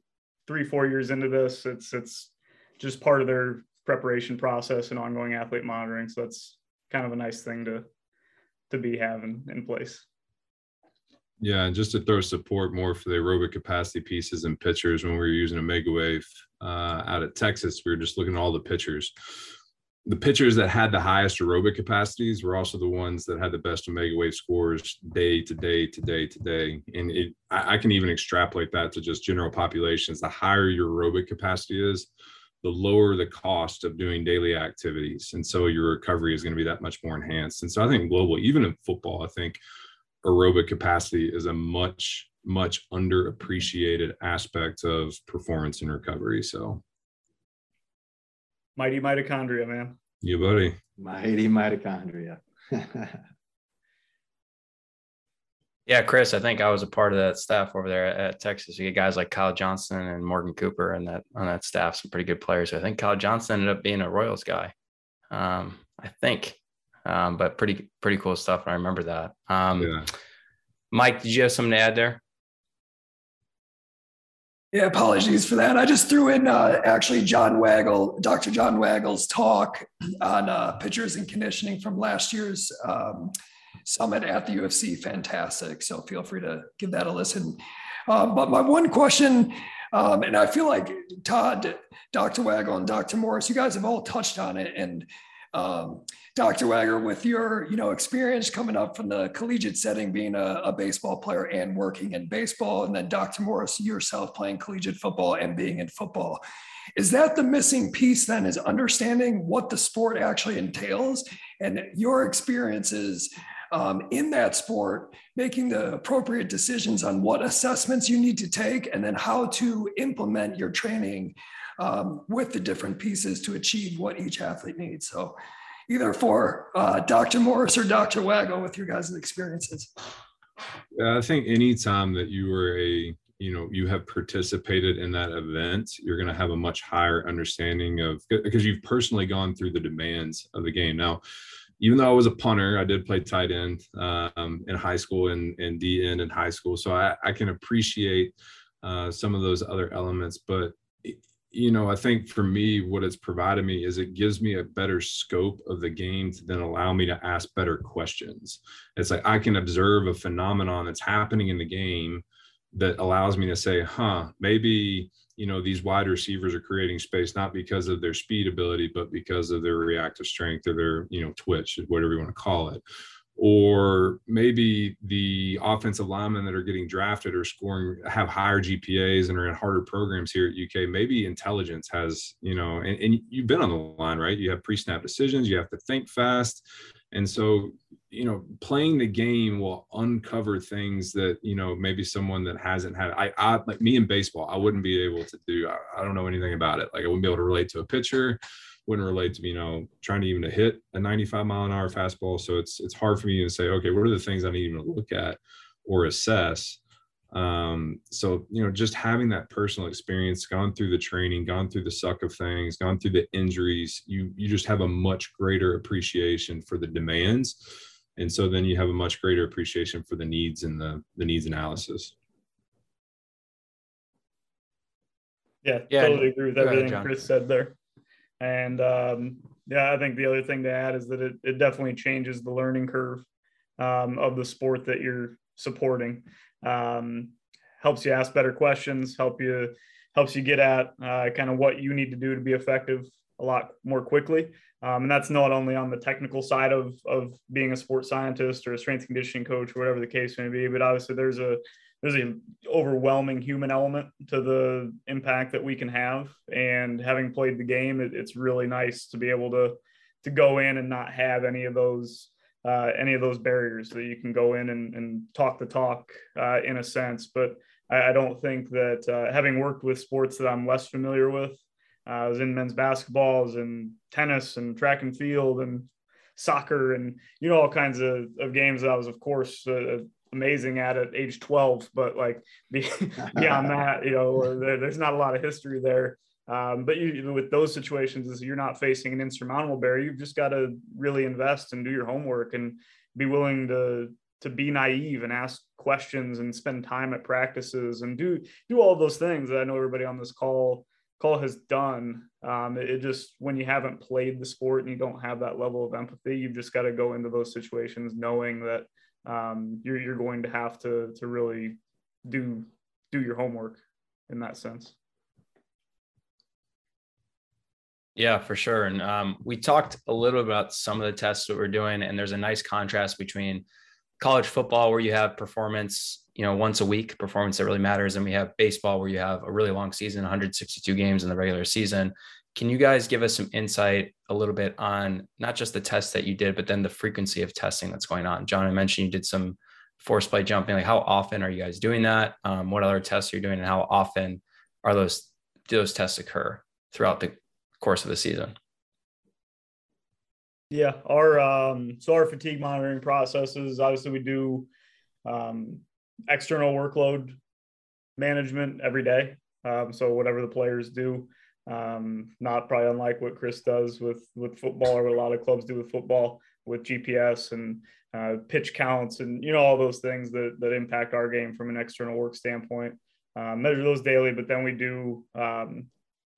Speaker 3: three four years into this. It's it's just part of their preparation process and ongoing athlete monitoring. So that's kind of a nice thing to to be having in place.
Speaker 2: Yeah, and just to throw support more for the aerobic capacity pieces and pitchers when we were using a Omegawave uh, out at Texas, we were just looking at all the pitchers the pitchers that had the highest aerobic capacities were also the ones that had the best Omegawave scores day to day to day to day. And it, I, I, can even extrapolate that to just general populations. The higher your aerobic capacity is, the lower the cost of doing daily activities. And so your recovery is going to be that much more enhanced. And so I think globally, even in football, I think aerobic capacity is a much, much underappreciated aspect of performance and recovery. So
Speaker 3: Mighty mitochondria, man.
Speaker 2: You buddy.
Speaker 4: Mighty mitochondria. [laughs]
Speaker 1: yeah, Chris, I think I was a part of that staff over there at Texas. You get guys like Kyle Johnson and Morgan Cooper and that on that staff, some pretty good players. I think Kyle Johnson ended up being a Royals guy. Um, I think. Um, but pretty pretty cool stuff. I remember that. Um, yeah. Mike, did you have something to add there?
Speaker 6: Yeah, apologies for that. I just threw in uh, actually John Wagle, Dr. John Wagle's talk on uh, pitchers and conditioning from last year's um, summit at the UFC. Fantastic. So feel free to give that a listen. Um, but my one question, um, and I feel like Todd, Dr. Waggle, and Dr. Morris, you guys have all touched on it. And um, Dr. Wagle, with your you know experience coming up from the collegiate setting, being a, a, baseball player and working in baseball, and then Dr. Morris yourself playing collegiate football and being in football, is that the missing piece? Then is understanding what the sport actually entails and your experiences um, in that sport, making the appropriate decisions on what assessments you need to take, and then how to implement your training um, with the different pieces to achieve what each athlete needs. So either for uh, Dr. Morris or Dr. Wagle with your guys' experiences.
Speaker 2: Yeah, I think anytime that you are a you know you have participated in that event you're going to have a much higher understanding of because you've personally gone through the demands of the game now even though i was a punter i did play tight end um, in high school and, and d end in high school so i, I can appreciate uh, some of those other elements but you know, I think for me, what it's provided me is it gives me a better scope of the game to then allow me to ask better questions. It's like I can observe a phenomenon that's happening in the game that allows me to say, huh, maybe, you know, these wide receivers are creating space not because of their speed ability, but because of their reactive strength or their, you know, twitch, whatever you want to call it or maybe the offensive linemen that are getting drafted or scoring have higher GPAs and are in harder programs here at UK. Maybe intelligence has, you know, and, and you've been on the line, right? You have pre snap decisions, you have to think fast. And so you know playing the game will uncover things that you know maybe someone that hasn't had i i like me in baseball i wouldn't be able to do I, I, don't know anything about it like i wouldn't be able to relate to a pitcher wouldn't relate to you know trying to even to hit a 95 mile an hour fastball. So it's it's hard for me to say okay what are the things i need to look at or assess? Um, so you know just having that personal experience gone through the training gone through the suck of things gone through the injuries you you just have a much greater appreciation for the demands. And so then you have a much greater appreciation for the needs and the the needs analysis.
Speaker 3: Yeah, yeah totally agree with everything ahead, chris said there and um, yeah i think the other thing to add is that it, it definitely changes the learning curve um, of the sport that you're supporting. Um, helps you ask better questions help you helps you get at uh, kind of what you need to do to be effective a lot more quickly. Um, and that's not only on the technical side of, of being a sports scientist or a strength conditioning coach or whatever the case may be, but obviously there's a there's an overwhelming human element to the impact that we can have. And having played the game, it, it's really nice to be able to to go in and not have any of those uh, any of those barriers that you can go in and, and talk the talk uh, in a sense. But I, I don't think that uh, having worked with sports that I'm less familiar with, uh, I was in men's basketball, I was in tennis and track and field and soccer and you know all kinds of, of games that I was of course uh, amazing at at age 12 but like beyond that [laughs] you know [laughs] there, there's not a lot of history there um, but you, with those situations is you're not facing an insurmountable barrier you've just got to really invest and do your homework and be willing to to be naive and ask questions and spend time at practices and do do all those things that I know everybody on this call call has done. Um, it, it, just when you haven't played the sport and you don't have that level of empathy, you've just got to go into those situations knowing that um, you're you're going to have to to really do do your homework in that sense.
Speaker 1: Yeah, for sure. And um, we talked a little about some of the tests that we're doing, and there's a nice contrast between college football where you have performance you know once a week performance that really matters and we have baseball where you have a really long season 162 games in the regular season can you guys give us some insight a little bit on not just the tests that you did but then the frequency of testing that's going on? John i mentioned you did some force play jumping. Like how often are you guys doing that? Um, what other tests are you doing and how often are those do those tests occur throughout the course of the season?
Speaker 3: Yeah our um so our fatigue monitoring processes obviously we do um external workload management every day. Um, so whatever the players do, um, not probably unlike what Chris does with with football or what a lot of clubs do with football with GPS and uh, pitch counts and you know all those things that that impact our game from an external work standpoint. Um, measure those daily, but then we do um,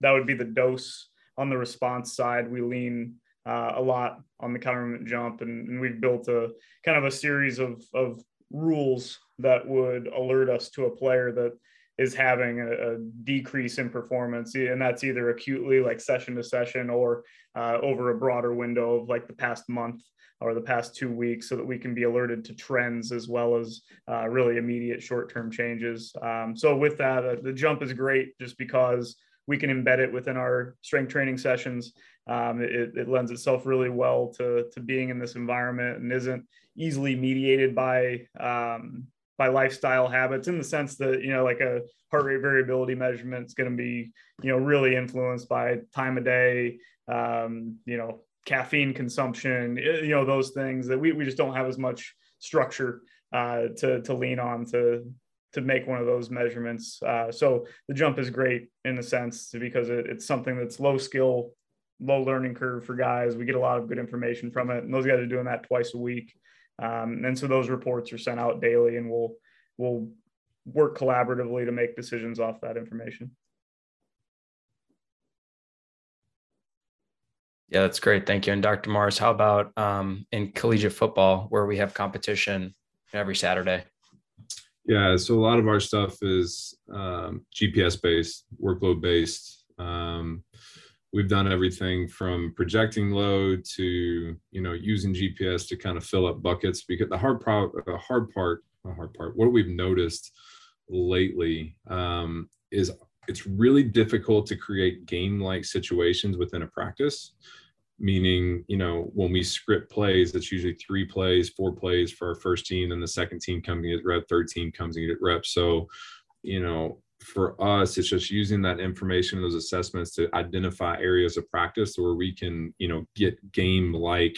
Speaker 3: that would be the dose on the response side. We lean uh, a lot on the counter jump, and, and, we've built a kind of a series of of rules that would alert us to a player that is having a, a, decrease in performance and that's either acutely like session to session or uh, over a broader window of like the past month or the past two weeks so that we can be alerted to trends as well as uh, really immediate short-term changes. Um, so with that uh, the jump is great just because we can embed it within our strength training sessions. Um, it, it, lends itself really well to, to being in this environment and isn't easily mediated by um, by lifestyle habits in the sense that you know like a heart rate variability measurement is going to be you know really influenced by time of day um, you know caffeine consumption you know those things that we, we just don't have as much structure uh, to to lean on to to make one of those measurements. Uh, so the jump is great in a sense because it, it's something that's low skill low learning curve for guys. We get a lot of good information from it and those guys are doing that twice a week um, and so those reports are sent out daily and we'll, we'll work collaboratively to make decisions off that information.
Speaker 1: Yeah, that's great. Thank you. And Dr. Morris, how about um, in collegiate football where we have competition every Saturday?
Speaker 2: Yeah, so a lot of our stuff is um, GPS based, workload based. Um, we've done everything from projecting load to you know using gps to kind of fill up buckets because the hard part the hard part the hard part what we've noticed lately um, is it's really difficult to create game like situations within a practice. Meaning you know when we script plays it's usually three plays four plays for our first team and the second team comes and rep third team comes and get reps. So you know for us it's just using that information those assessments to identify areas of practice where we can you know get game like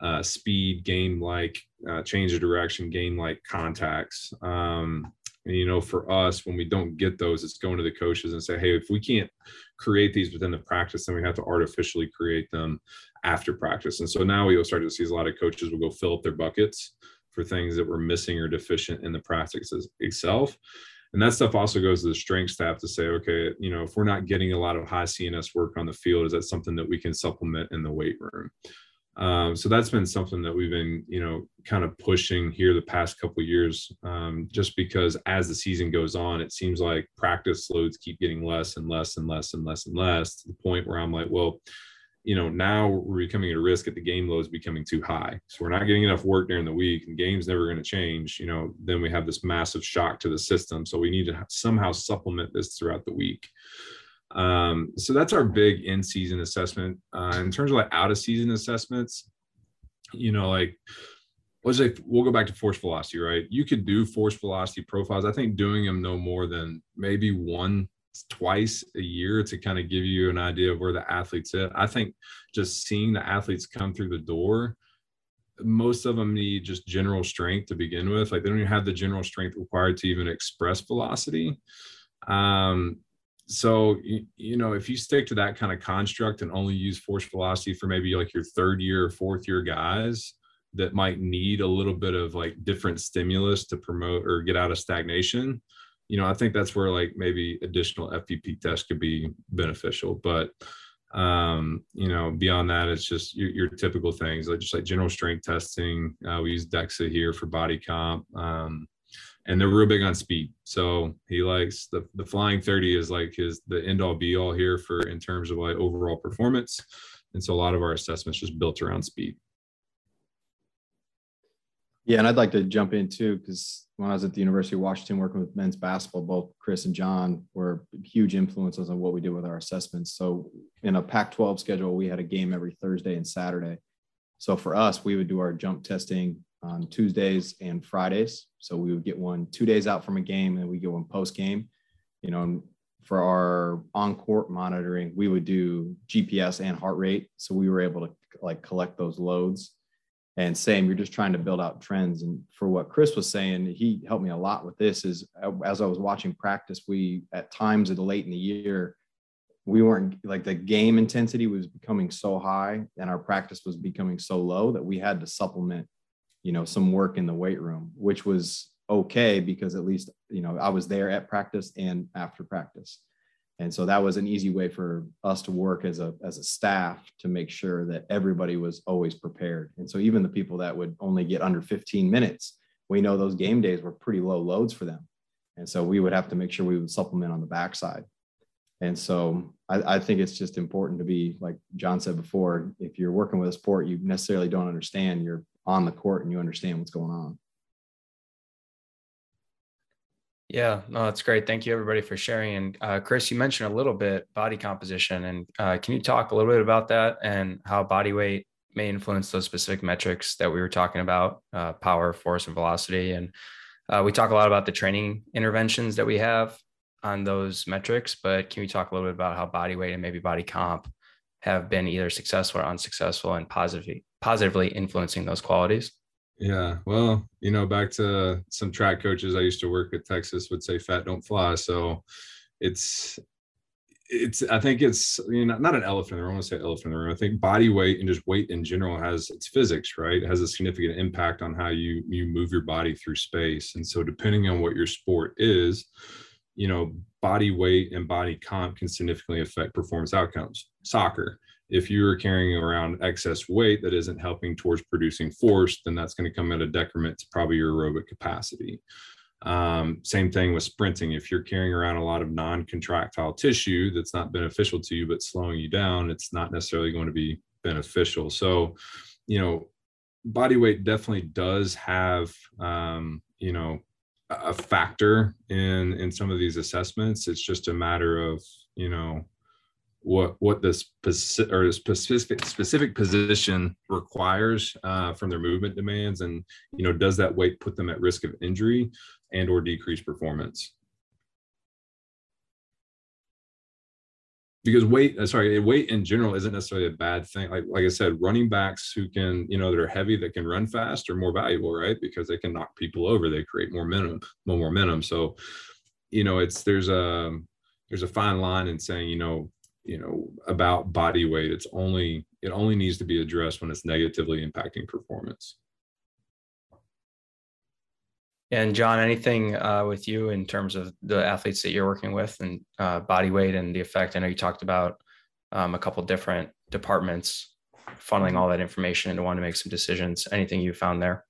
Speaker 2: uh, speed game like uh, change of direction game like contacts um, and, you know, for us, when we don't get those, it's going to the coaches and say, hey, if we can't create these within the practice, then we have to artificially create them after practice. And so now we will start to see a lot of coaches will go fill up their buckets for things that were missing or deficient in the practice itself. And that stuff also goes to the strength staff to say, okay, you know, if we're not getting a lot of high CNS work on the field, is that something that we can supplement in the weight room? Um, so that's been something that we've been, you know, kind of pushing here the past couple years, um, just because as the season goes on, it seems like practice loads keep getting less and less and less and less and less to the point where I'm like, well, you know, now we're becoming at a risk at the game loads becoming too high. So we're not getting enough work during the week and game's never going to change. You know, then we have this massive shock to the system. So we need to somehow supplement this throughout the week. Um, so that's our big in season assessment. Uh, in terms of like out of season assessments, you know, like let's say we'll go back to force velocity, right? You could do force velocity profiles. I think doing them no more than maybe one twice a year to kind of give you an idea of where the athletes at. I think just seeing the athletes come through the door, most of them need just general strength to begin with. Like they don't even have the general strength required to even express velocity. Um, so you, know if you stick to that kind of construct and only use force velocity for maybe like your third year or fourth year guys that might need a little bit of like different stimulus to promote or get out of stagnation you know i think that's where like maybe additional fvp tests could be beneficial but um you know beyond that it's just your, your typical things like just like general strength testing uh, we use dexa here for body comp um and they're real big on speed. So he likes the the flying 30 is like his the end all be all here for in terms of like overall performance. And so a lot of our assessments just built around speed.
Speaker 4: Yeah, and I'd like to jump in too because when I was at the University of Washington working with men's basketball, both Chris and John were huge influences on what we did with our assessments. So in a Pac-12 schedule, we had a game every Thursday and Saturday. So for us, we would do our jump testing on Tuesdays and Fridays. So we would get one two days out from a game and we get one post game. You know, for our on court monitoring, we would do GPS and heart rate. So we were able to like collect those loads. And same, you're just trying to build out trends. And for what Chris was saying, he helped me a lot with this. Is uh, as I was watching practice, we at times at late in the year, we weren't like the game intensity was becoming so high and our practice was becoming so low that we had to supplement you know some work in the weight room which was okay because at least you know i was there at practice and after practice and so that was an easy way for us to work as a as a staff to make sure that everybody was always prepared and so even the people that would only get under 15 minutes we know those game days were pretty low loads for them and so we would have to make sure we would supplement on the backside and so I, I, think it's just important to be like John said before. If you're working with a sport you necessarily don't understand, you're on the court and you understand what's going on.
Speaker 1: Yeah, no, that's great. Thank you, everybody, for sharing. And uh, Chris, you mentioned a little bit body composition, and uh, can you talk a little bit about that and how body weight may influence those specific metrics that we were talking about, uh, power, force, and velocity? And uh, we talk a lot about the training interventions that we have on those metrics, but can we talk a little bit about how body weight and maybe body comp have been either successful or unsuccessful and positively positively influencing those qualities?
Speaker 2: Yeah, well, you know, back to some track coaches I used to work at Texas would say fat don't fly. So it's it's I think it's you know not an elephant in the room. I want to say elephant in the room. I think body weight and just weight in general has its physics, right? It has a significant impact on how you you move your body through space. And so depending on what your sport is, you know, body weight and body comp can significantly affect performance outcomes. Soccer, if you're carrying around excess weight that isn't helping towards producing force, then that's going to come at a decrement to probably your aerobic capacity. Um, same thing with sprinting. If you're carrying around a lot of non contractile tissue that's not beneficial to you, but slowing you down, it's not necessarily going to be beneficial. So, you know, body weight definitely does have, um, you know, a factor in in some of these assessments it's just a matter of you know what what the specific or specific specific position requires uh, from their movement demands, and you know, does that weight put them at risk of injury and or decreased performance? because weight uh, sorry weight in general isn't necessarily a bad thing. Like like i said running backs who can you know that are heavy that can run fast are more valuable right? Because they can knock people over. They create more momentum more momentum. So you know it's there's a there's a fine line in saying you know you know about body weight it's only it only needs to be addressed when it's negatively impacting performance
Speaker 1: and John, anything uh, with you in terms of the athletes that you're working with and uh, body weight and the effect? I know you talked about um, a couple different departments funneling all that information into one to make some decisions. Anything you found there?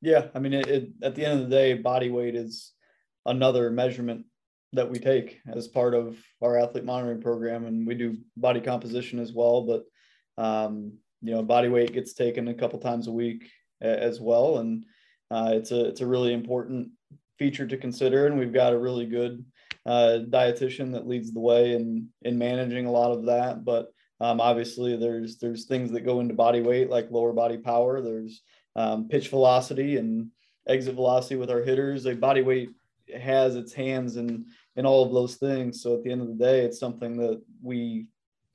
Speaker 5: Yeah, I mean, it, it, at the end of the day, body weight is another measurement that we take as part of our athlete monitoring program, and we do body composition as well. But um, you know, body weight gets taken a couple times a week as well, and uh, it's a it's a really important feature to consider, and we've got a really good uh, dietitian that leads the way in in managing a lot of that. But um, obviously, there's there's things that go into body weight like lower body power. There's um, pitch velocity and exit velocity with our hitters. A body weight has its hands in in all of those things. So at the end of the day, it's something that we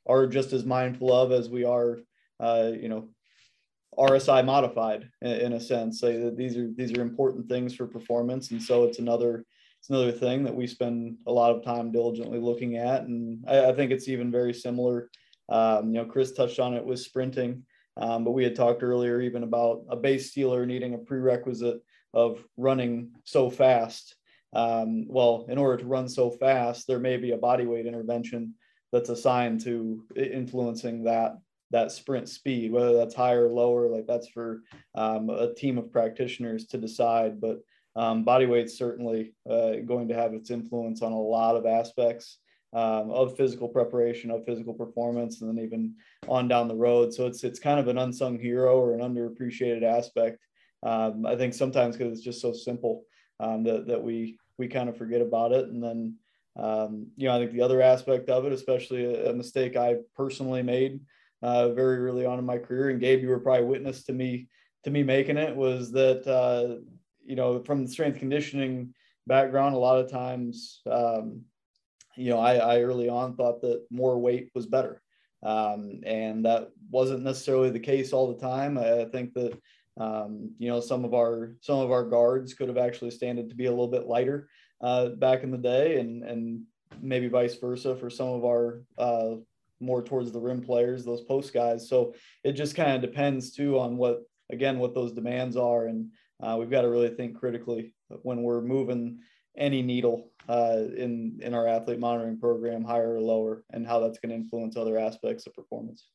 Speaker 5: are just as mindful of as we are, uh, you know, RSI modified in, in a sense. That these are these are important things for performance, and so it's another it's another thing that we spend a lot of time diligently looking at. And I, I think it's even very similar. Um, you know, Chris touched on it with sprinting, um, but we had talked earlier even about a base stealer needing a prerequisite of running so fast. Um, well, in order to run so fast, there may be a body weight intervention that's assigned to influencing that that sprint speed, whether that's higher or lower, like that's for um, a team of practitioners to decide. But um, body weight's certainly uh, going to have its influence on a lot of aspects um, of physical preparation, of physical performance, and then even on down the road. So it's it's kind of an unsung hero or an underappreciated aspect. Um, I think sometimes because it's just so simple um, that that we we kind of forget about it, and then. Um, you know, I think the other aspect of it, especially a, a mistake I personally made, uh, very early on in my career. And Gabe, you were probably witness to me to me making it was that uh, you know from the strength conditioning background, a lot of times um, you know I, I early on thought that more weight was better, um, and that wasn't necessarily the case all the time. I, think that um, you know some of our some of our guards could have actually standed to be a little bit lighter uh, back in the day, and and maybe vice versa for some of our uh, more towards the rim players, those post guys. So it just kind of depends too on what, again, what those demands are. And uh, we've got to really think critically when we're moving any needle uh, in in our athlete monitoring program, higher or lower, and how that's going to influence other aspects of performance.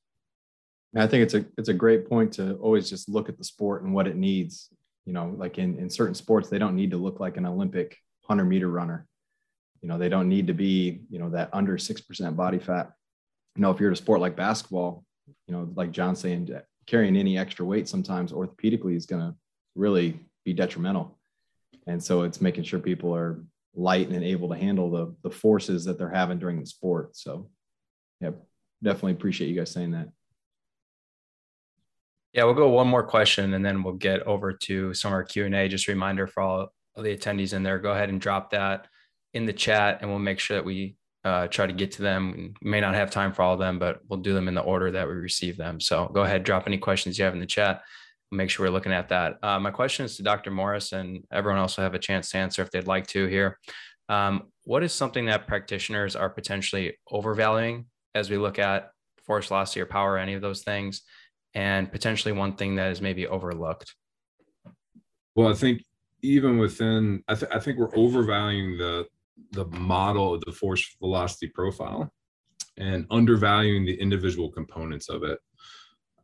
Speaker 4: I think it's a it's a great point to always just look at the sport and what it needs. You know, like in in certain sports, they don't need to look like an Olympic hundred meter runner. You know, they don't need to be you know that under six percent body fat you know, if you're a sport like basketball, you know, like John saying, uh, carrying any extra weight sometimes orthopedically is going to really be detrimental. And so it's making sure people are light and able to handle the the forces that they're having during the sport. So, yeah, definitely appreciate you guys saying that.
Speaker 1: Yeah, we'll go one more question and then we'll get over to some of our Q and A. Just a reminder for all of the attendees in there, go ahead and drop that in the chat, and we'll make sure that we uh, try to get to them. We may not have time for all of them, but we'll do them in the order that we receive them. So go ahead, drop any questions you have in the chat. We'll make sure we're looking at that. Uh, my question is to Dr. Morris, and everyone else will have a chance to answer if they'd like to here. Um, what is something that practitioners are potentially overvaluing as we look at force velocity or power, any of those things, and potentially one thing that is maybe overlooked?
Speaker 2: Well, I think even within, I, th- I think we're overvaluing the the model of the force velocity profile and undervaluing the individual components of it.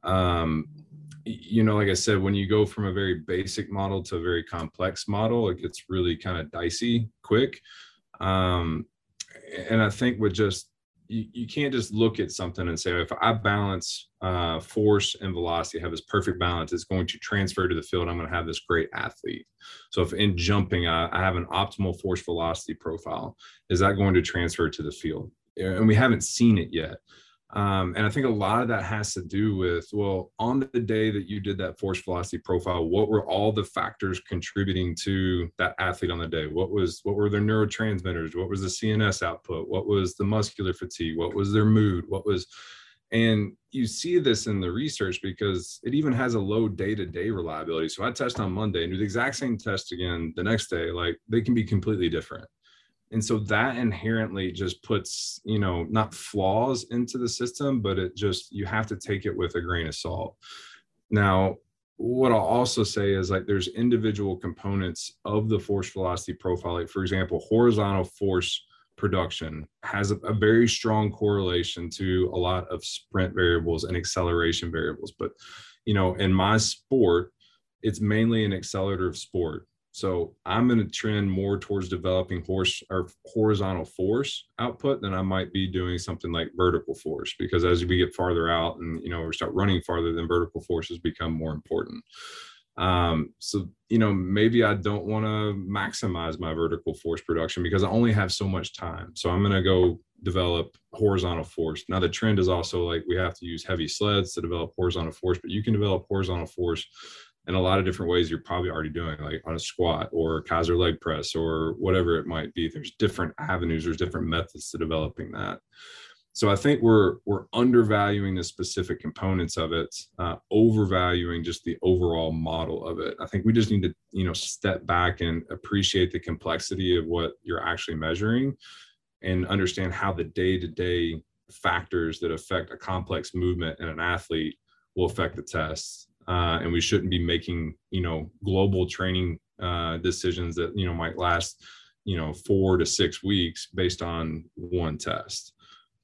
Speaker 2: Um, you know, like I said, when you go from a very basic model to a very complex model, it gets really kind of dicey quick. Um, and I think with just you, you can't just look at something and say, if I balance uh, force and velocity, have this perfect balance, it's going to transfer to the field. I'm going to have this great athlete. So if in jumping, uh, I have an optimal force velocity profile, is that going to transfer to the field? and we haven't seen it yet. Um, and I think a lot of that has to do with, well, on the day that you did that force velocity profile, what were all the factors contributing to that athlete on the day? What was, what were their neurotransmitters? What was the CNS output? What was the muscular fatigue? What was their mood? What was, and you see this in the research because it even has a low day-to-day reliability. So I test on Monday and do the exact same test again the next day. Like they can be completely different and so that inherently just puts you know not flaws into the system but it just you have to take it with a grain of salt. Now what i'll also say is like there's individual components of the force velocity profile. Like for example horizontal force production has a, a, very strong correlation to a lot of sprint variables and acceleration variables. But you know in my sport it's mainly an accelerator of sport so I'm going to trend more towards developing horse or horizontal force output than I might be doing something like vertical force because as we get farther out and you know we start running farther, then vertical forces become more important. Um, so you know maybe I don't want to maximize my vertical force production because I only have so much time. So I'm going to go develop horizontal force. Now the trend is also like we have to use heavy sleds to develop horizontal force, but you can develop horizontal force in a lot of different ways you're probably already doing like on a squat or Keiser leg press or whatever it might be. There's different avenues there's different methods to developing that. So i think we're we're undervaluing the specific components of it uh, overvaluing just the overall model of it. I think we just need to you know step back and appreciate the complexity of what you're actually measuring and understand how the day-to-day factors that affect a complex movement in an athlete will affect the tests uh, and we shouldn't be making you know global training uh, decisions that you know might last you know four to six weeks based on one test.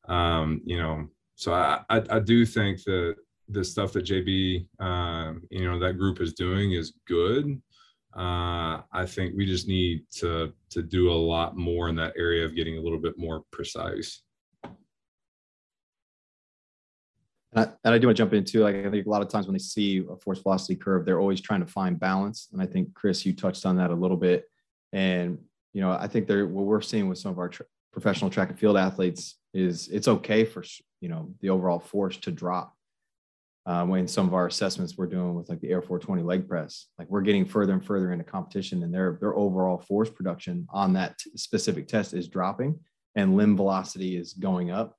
Speaker 2: Um, you know so I, I, I do think that the stuff that JB um, you know that group is doing is good. Uh, i think we just need to to do a lot more in that area of getting a little bit more precise
Speaker 4: And I, and I do want to jump into like I think a lot of times when they see a force velocity curve, they're always trying to find balance. And I think Chris, you touched on that a little bit. And you know, I think they're what we're seeing with some of our tr- professional track and field athletes is it's okay for you know the overall force to drop. Uh, when some of our assessments we're doing with like the A420 leg press, like we're getting further and further into competition, and their their overall force production on that t- specific test is dropping, and limb velocity is going up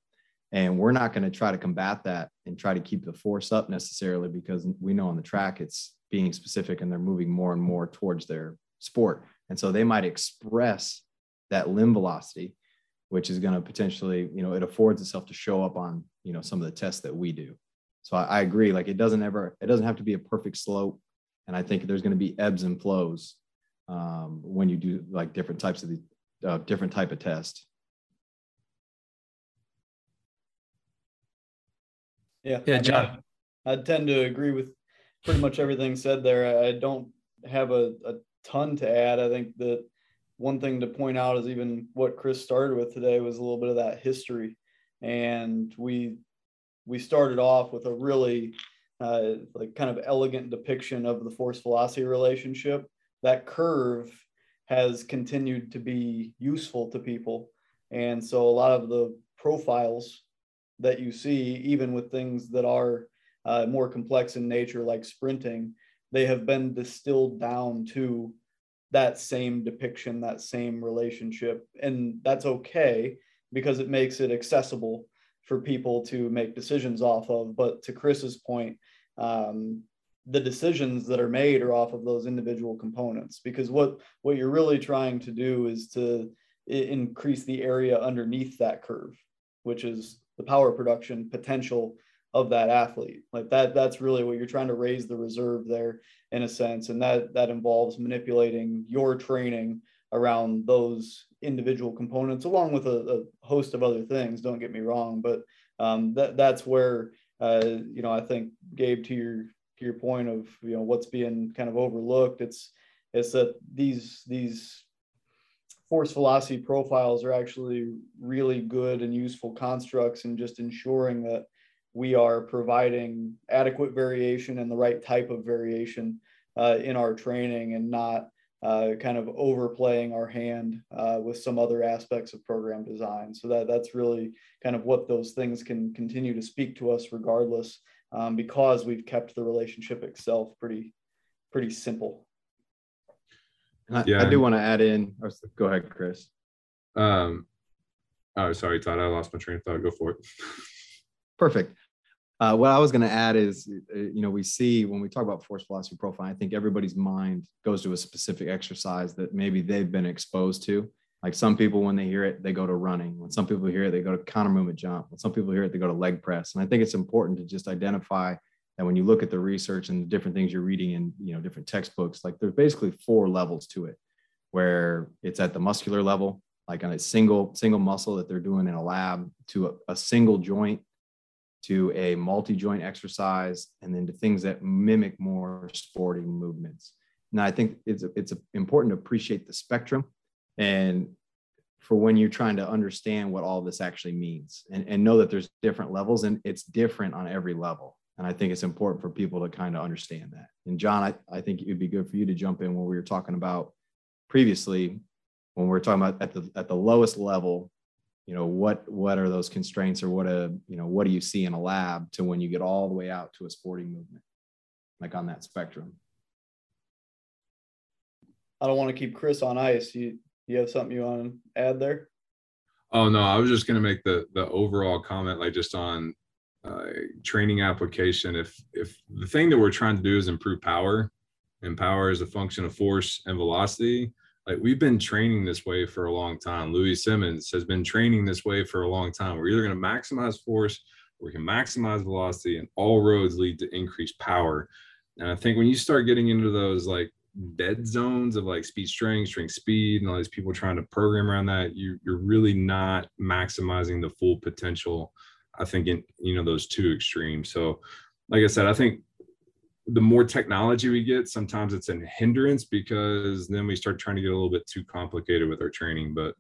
Speaker 4: and we're not going to try to combat that and try to keep the force up necessarily because we know on the track it's being specific and they're moving more and more towards their sport. And so they might express that limb velocity, which is going to potentially, you know, it affords itself to show up on, you know, some of the tests that we do. So I, I agree. Like it doesn't ever, it doesn't have to be a perfect slope. And I think there's going to be ebbs and flows um, when you do like different types of the uh, different type of test.
Speaker 5: Yeah.
Speaker 1: Yeah, John.
Speaker 5: I, I tend to agree with pretty much everything said there. I don't have a, a ton to add. I think that one thing to point out is even what Chris started with today was a little bit of that history. And we we started off with a really uh, like kind of elegant depiction of the force velocity relationship. That curve has continued to be useful to people. And so a lot of the profiles that you see, even with things that are uh, more complex in nature, like sprinting, they have been distilled down to that same depiction, that same relationship. And that's okay because it makes it accessible for people to make decisions off of. But to Chris's point, um, the decisions that are made are off of those individual components because what what you're really trying to do is to increase the area underneath that curve which is the power production potential of that athlete. Like that that's really what you're trying to raise the reserve there in a sense. And that that involves manipulating your training around those individual components along with a, a host of other things don't get me wrong but um, that that's where uh, you know i think gabe to your to your point of you know what's being kind of overlooked it's it's that these these force velocity profiles are actually really good and useful constructs in just ensuring that we are providing adequate variation and the right type of variation uh, in our training and not
Speaker 3: uh, kind of overplaying our hand uh, with some other aspects of program design. So that that's really kind of what those things can continue to speak to us regardless, um, because we've kept the relationship itself pretty pretty simple.
Speaker 4: I, yeah. I do want to add in. Go ahead, Chris.
Speaker 2: Um, oh, sorry, Todd. I lost my train of thought. Go for it. [laughs]
Speaker 4: Perfect. Uh, what I was going to add is, uh, you know, we see when we talk about force velocity profile, I think everybody's mind goes to a specific exercise that maybe they've been exposed to. Like some people, when they hear it, they go to running. When some people hear it, they go to counter movement jump. When some people hear it, they go to leg press. And I think it's important to just identify that when you look at the research and the different things you're reading in, you know, different textbooks, like there's basically four levels to it, where it's at the muscular level, like on a single single muscle that they're doing in a lab, to a, a single joint to a multi-joint exercise and then to things that mimic more sporting movements. Now, I think it's it's important to appreciate the spectrum and for when you're trying to understand what all this actually means and, and know that there's different levels and it's different on every level. And I think it's important for people to kind of understand that. And John, I, I think it would be good for you to jump in when we were talking about previously, when we are talking about at the at the lowest level, you know what what are those constraints or what a you know what do you see in a lab to when you get all the way out to a sporting movement like on that spectrum?
Speaker 3: I don't want to keep chris on ice. You you have something you want to add there?
Speaker 2: Oh no i was just going to make the the overall comment like just on uh, training application if if the thing that we're trying to do is improve power and power is a function of force and velocity like we've been training this way for a long time. Louie Simmons has been training this way for a long time. We're either going to maximize force or we can maximize velocity, and all roads lead to increased power. And I think when you start getting into those like dead zones of like speed strength, strength speed, and all these people trying to program around that, you you're really not maximizing the full potential. I think in you know those two extremes. So, like I said, I think the more technology we get, sometimes it's a hindrance because then we start trying to get a little bit too complicated with our training. But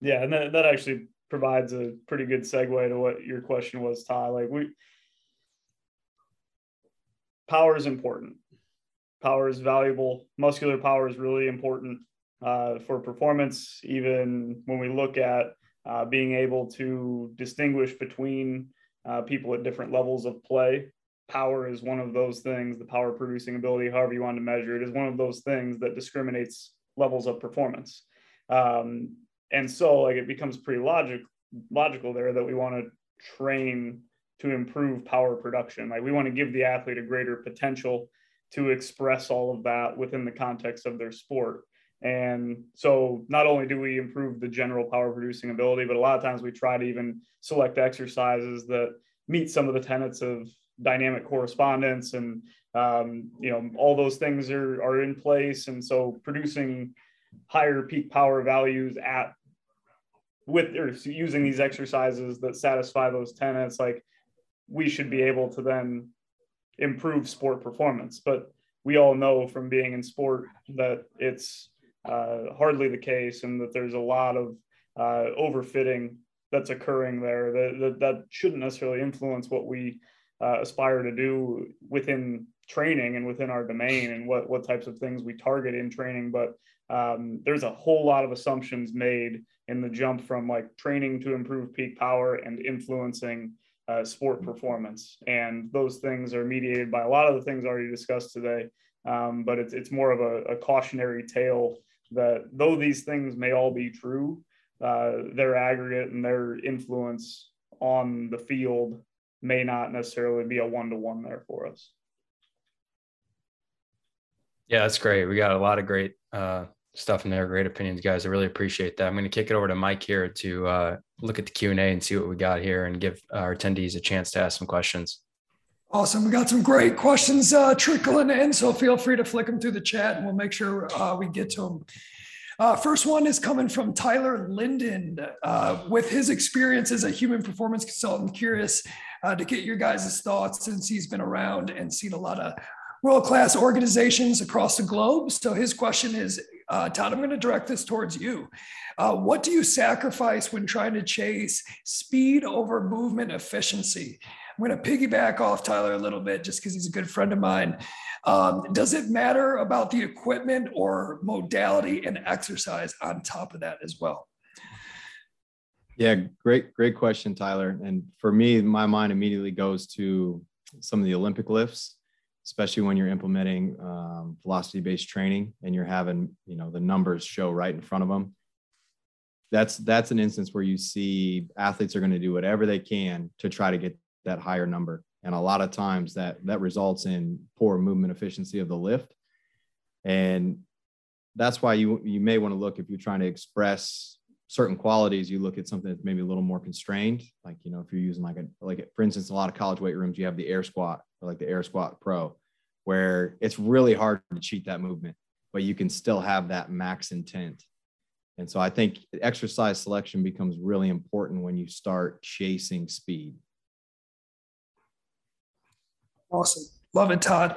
Speaker 3: yeah, and that, that actually provides a pretty good segue to what your question was, Ty. Like we power is important. Power is valuable. Muscular power is really important uh, for performance. Even when we look at uh, being able to distinguish between uh, people at different levels of play power is one of those things, the power producing ability, however you want to measure it, is one of those things that discriminates levels of performance. Um, and so like it becomes pretty logic logical there that we want to train to improve power production. Like we want to give the athlete a greater potential to express all of that within the context of their sport. And so not only do we improve the general power producing ability, but a lot of times we try to even select exercises that meet some of the tenets of dynamic correspondence and um, you know all those things are, are in place. And so producing higher peak power values at with or using these exercises that satisfy those tenets like we should be able to then improve sport performance. But we all know from being in sport that it's uh, hardly the case and that there's a lot of uh, overfitting that's occurring there that, that, that shouldn't necessarily influence what we uh, aspire to do within training and within our domain and what what types of things we target in training. But um, there's a whole lot of assumptions made in the jump from like training to improve peak power and influencing uh, sport performance. And those things are mediated by a lot of the things already discussed today um, but it's, it's more of a, a, cautionary tale that though these things may all be true uh, their aggregate and their influence on the field may not necessarily be a one to one there for us.
Speaker 1: Yeah, that's great. We got a lot of great uh, stuff in there. Great opinions, guys. I really appreciate that. I'm going to kick it over to Mike here to uh, look at the Q and A and see what we got here, and give our attendees a chance to ask some questions.
Speaker 6: Awesome. We got some great questions uh, trickling in, so feel free to flick them through the chat, and we'll make sure uh, we get to them. Uh, first one is coming from Tyler Linden. Uh, with his experience as a human performance consultant, curious uh, to get your guys' thoughts since he's been around and seen a lot of world class organizations across the globe. So his question is uh, Todd, I'm going to direct this towards you. Uh, what do you sacrifice when trying to chase speed over movement efficiency? I'm going to piggyback off Tyler a little bit just because he's a good friend of mine. Um, does it matter about the equipment or modality and exercise on top of that as well?
Speaker 4: Yeah, great, great question, Tyler. And for me, my mind immediately goes to some of the Olympic lifts, especially when you're implementing um, velocity-based training and you're having, you know, the numbers show right in front of them. That's that's an instance where you see athletes are going to do whatever they can to try to get that higher number, and a lot of times that that results in poor movement efficiency of the lift, and that's why you you may want to look if you're trying to express certain qualities, you look at something that's maybe a little more constrained. Like, you know, if you're using like a, like for instance, a lot of college weight rooms, you have the air squat or like the air squat pro, where it's really hard to cheat that movement, but you can still have that max intent. And so I think exercise selection becomes really important when you start chasing speed.
Speaker 6: Awesome. Love it, Todd.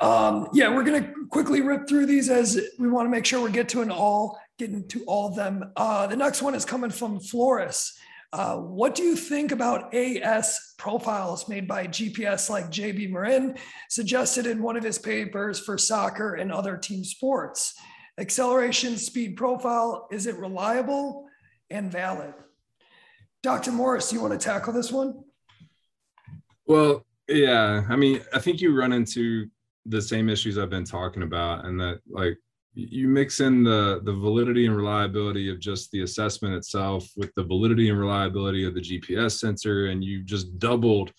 Speaker 6: Um, yeah, we're going to quickly rip through these as we want to make sure we get to an all getting to all of them. Uh, the next one is coming from Flores. Uh, what do you think about AS profiles made by GPS like JB Morin, suggested in one of his papers for soccer and other team sports? Acceleration speed profile, is it reliable and valid? Dr. Morris, you want to tackle this one?
Speaker 2: Well, yeah. I mean, I think you run into the same issues I've been talking about, and that like you mix in the the validity and reliability of just the assessment itself with the validity and reliability of the GPS sensor, and you just doubled,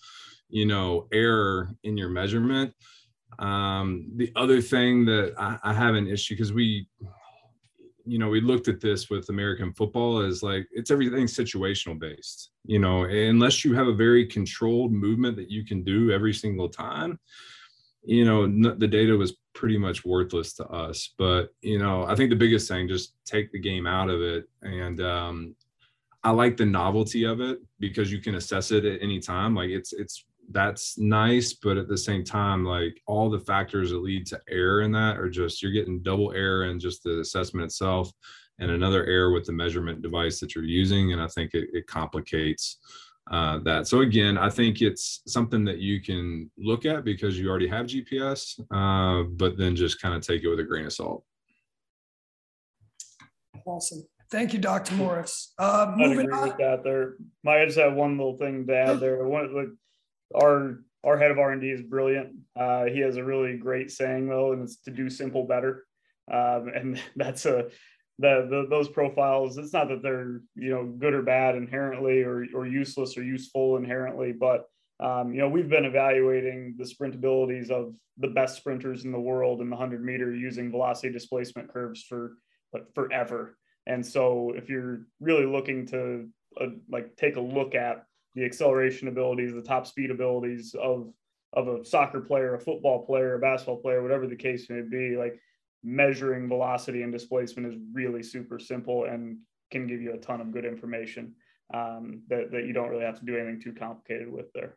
Speaker 2: you know, error in your measurement. Um, the other thing that I, I have an issue because we, you know, we looked at this with American football as like it's everything situational based. You know, unless you have a very controlled movement that you can do every single time, you know, the data was pretty much worthless to us. But you know, I think the biggest thing just take the game out of it, and um, I like the novelty of it because you can assess it at any time. Like it's it's that's nice, but at the same time, like all the factors that lead to error in that are just you're getting double error in just the assessment itself, and another error with the measurement device that you're using, and I think it, it complicates uh, that. So again, I think it's something that you can look at because you already have GPS, uh, but then just kind of take it with a grain of salt.
Speaker 6: Awesome. Thank you, Dr. Morris. Uh, moving
Speaker 3: agree on. with that. There, might just have one little thing to add there. One, like our our head of R and D is brilliant. Uh, he has a really great saying though, and it's to do simple better. Um, and [laughs] that's a the, the, those profiles it's not that they're you know good or bad inherently or, or useless or useful inherently but um, you know we've been evaluating the sprint abilities of the best sprinters in the world in the 100 meter using velocity displacement curves for like forever and so if you're really looking to uh, like take a look at the acceleration abilities the top speed abilities of of a soccer player a football player a basketball player whatever the case may be like measuring velocity and displacement is really super simple and can give you a ton of good information um, that, that you don't really have to do anything too complicated with there.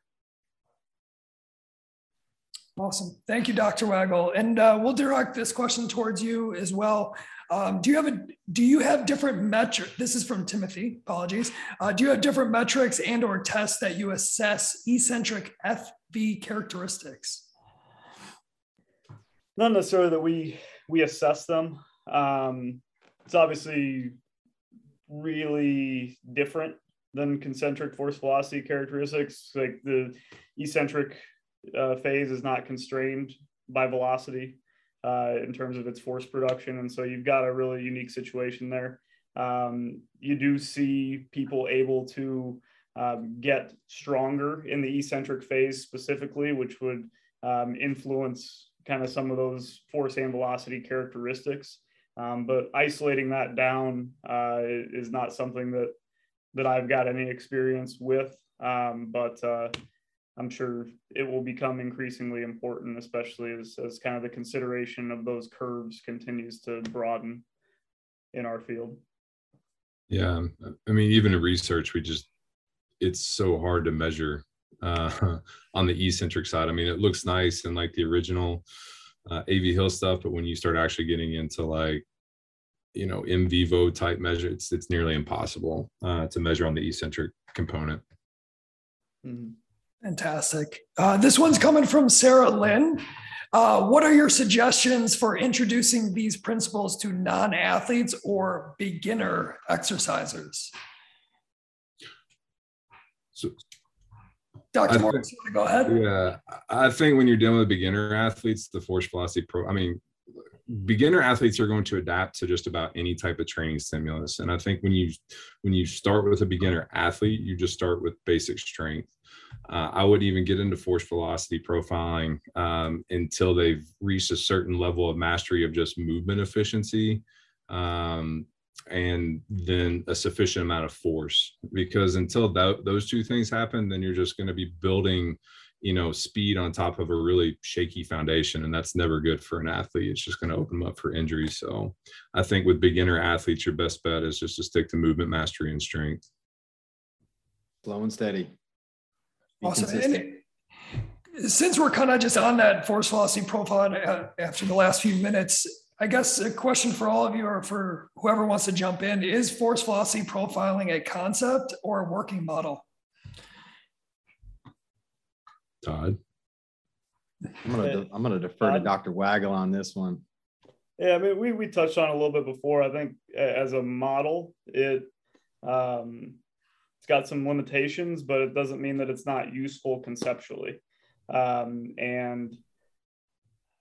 Speaker 6: Awesome. Thank you, Dr. Wagle. And uh, we'll direct this question towards you as well. Um, do you have a do you have different metrics? This is from Timothy. Apologies. Uh, do you have different metrics and or tests that you assess eccentric FV characteristics?
Speaker 3: Not necessarily that we we assess them. Um, it's obviously really different than concentric force velocity characteristics. Like the eccentric uh, phase is not constrained by velocity uh, in terms of its force production. And so you've got a really unique situation there. Um, you do see people able to um, get stronger in the eccentric phase specifically, which would um, influence kind of some of those force and velocity characteristics. Um, but isolating that down uh, is not something that that I've got any experience with. Um, but uh, I'm sure it will become increasingly important, especially as, as kind of the consideration of those curves continues to broaden in our field.
Speaker 2: Yeah, I mean, even in research, we just it's so hard to measure uh, [laughs] on the eccentric side. I mean, it looks nice and like the original uh, AV Hill stuff, but when you start actually getting into like, you know, in vivo type measure, it's it's nearly impossible uh, to measure on the eccentric component.
Speaker 3: Mm-hmm.
Speaker 6: Fantastic. Uh, this one's coming from Sarah Lynn. Uh, what are your suggestions for introducing these principles to non athletes or beginner exercisers? So, Dr. Morris, go ahead.
Speaker 2: Yeah, I think when you're dealing with beginner athletes, the force velocity pro, I mean, beginner athletes are going to adapt to just about any type of training stimulus and i think when you when you start with a beginner athlete you just start with basic strength uh, I wouldn't even get into force velocity profiling um, until they've reached a certain level of mastery of just movement efficiency um, and then a sufficient amount of force. Because until that, those two things happen, then you're just going to be building, you know, speed on top of a really shaky foundation. And that's never good for an athlete. It's just going to open them up for injury. So I think with beginner athletes, your best bet is just to stick to movement mastery and strength.
Speaker 4: Slow and steady.
Speaker 6: Awesome. And since we're kind of just on that force velocity profile uh, after the last few minutes, I guess a question for all of you or for whoever wants to jump in is force velocity profiling a concept or a working model?
Speaker 2: Todd.
Speaker 4: I'm gonna I'm gonna defer to Dr. Wagle on this one.
Speaker 3: Yeah, I mean we we touched on a little bit before. I think as a model, it um, got some limitations, but it doesn't mean that it's not useful conceptually. Um, and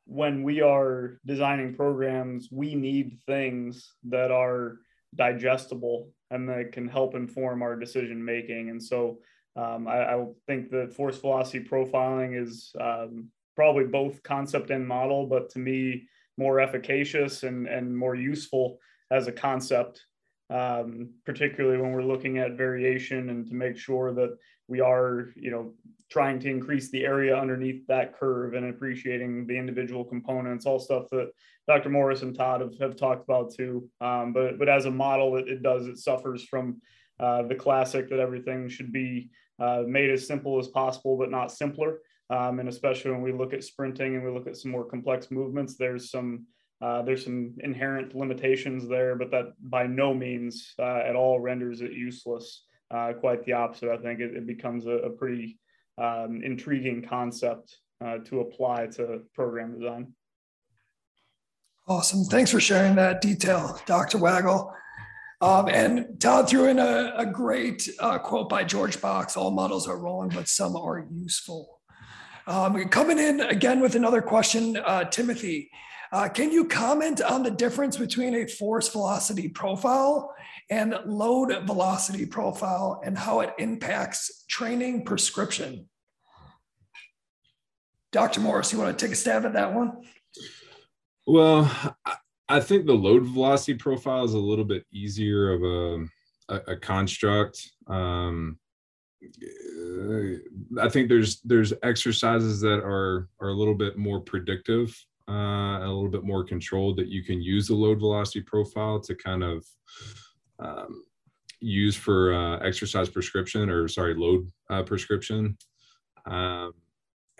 Speaker 3: when we are designing programs, we need things that are digestible and that can help inform our decision making. And so um, I, I, think that force velocity profiling is um, probably both concept and model, but to me, more efficacious and, and more useful as a concept um, particularly when we're looking at variation and to make sure that we are, you know, trying to increase the area underneath that curve and appreciating the individual components, all stuff that Dr. Morris and Todd have, have talked about too. Um, but, but as a model, it, it does, it suffers from uh, the classic that everything should be uh, made as simple as possible, but not simpler. Um, and especially when we look at sprinting and we look at some more complex movements, there's some uh, there's some inherent limitations there, but that by no means uh, at all renders it useless. Uh, quite the opposite. I think it, it becomes a, a pretty um, intriguing concept uh, to apply to program design.
Speaker 6: Awesome. Thanks for sharing that detail, Dr. Wagle. Um, and Todd threw in a, a great uh, quote by George Box All models are wrong, but some are useful. Um, coming in again with another question, uh, Timothy. Uh, can you comment on the difference between a force velocity profile and load velocity profile and how it impacts training prescription? Dr. Morris, you want to take a stab at that one?
Speaker 2: Well, I think the load velocity profile is a little bit easier of a, a, a construct. Um, I think there's there's exercises that are are a little bit more predictive uh, a little bit more controlled that you can use the load velocity profile to kind of um, use for uh, exercise prescription or sorry load uh, prescription. Um,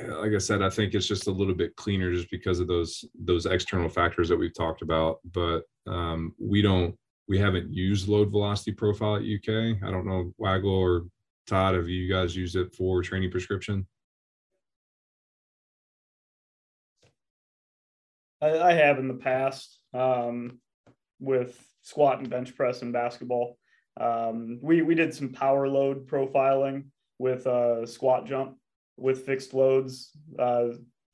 Speaker 2: like i said i think it's just a little bit cleaner just because of those those external factors that we've talked about but um, we don't we haven't used load velocity profile at uk i don't know Wagle or todd have you guys used it for training prescription
Speaker 3: I, I have in the past um, with squat and bench press and basketball. Um, we we did some power load profiling with uh, squat jump with fixed loads, uh,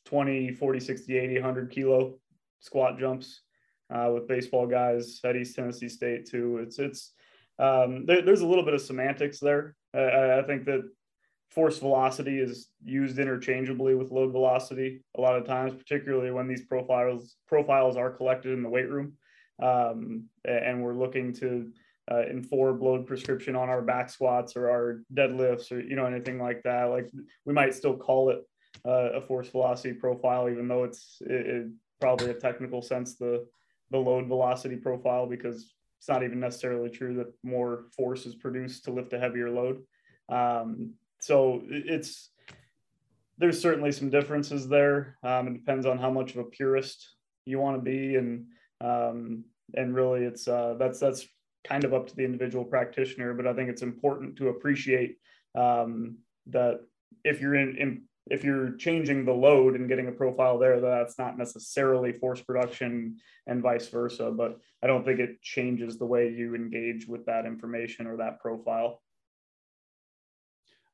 Speaker 3: 20, 40, 60, 80, 100 kilo squat jumps uh, with baseball guys at East Tennessee State too. It's it's um, there, there's a little bit of semantics there. I, I, think that force velocity is used interchangeably with load velocity a lot of times, particularly when these profiles profiles are collected in the weight room, um, and we're looking to uh, inform load prescription on our back squats or our deadlifts or you know anything like that. Like we might still call it uh, a force velocity profile, even though it's it, it, probably a technical sense the the load velocity profile because it's not even necessarily true that more force is produced to lift a heavier load. Um, so it's there's certainly some differences there. Um, it depends on how much of a purist you want to be, and um, and really, it's uh, that's that's kind of up to the individual practitioner. But I think it's important to appreciate um, that if you're in, in if you're changing the load and getting a profile there, that's not necessarily force production and vice versa. But I don't think it changes the way you engage with that information or that profile.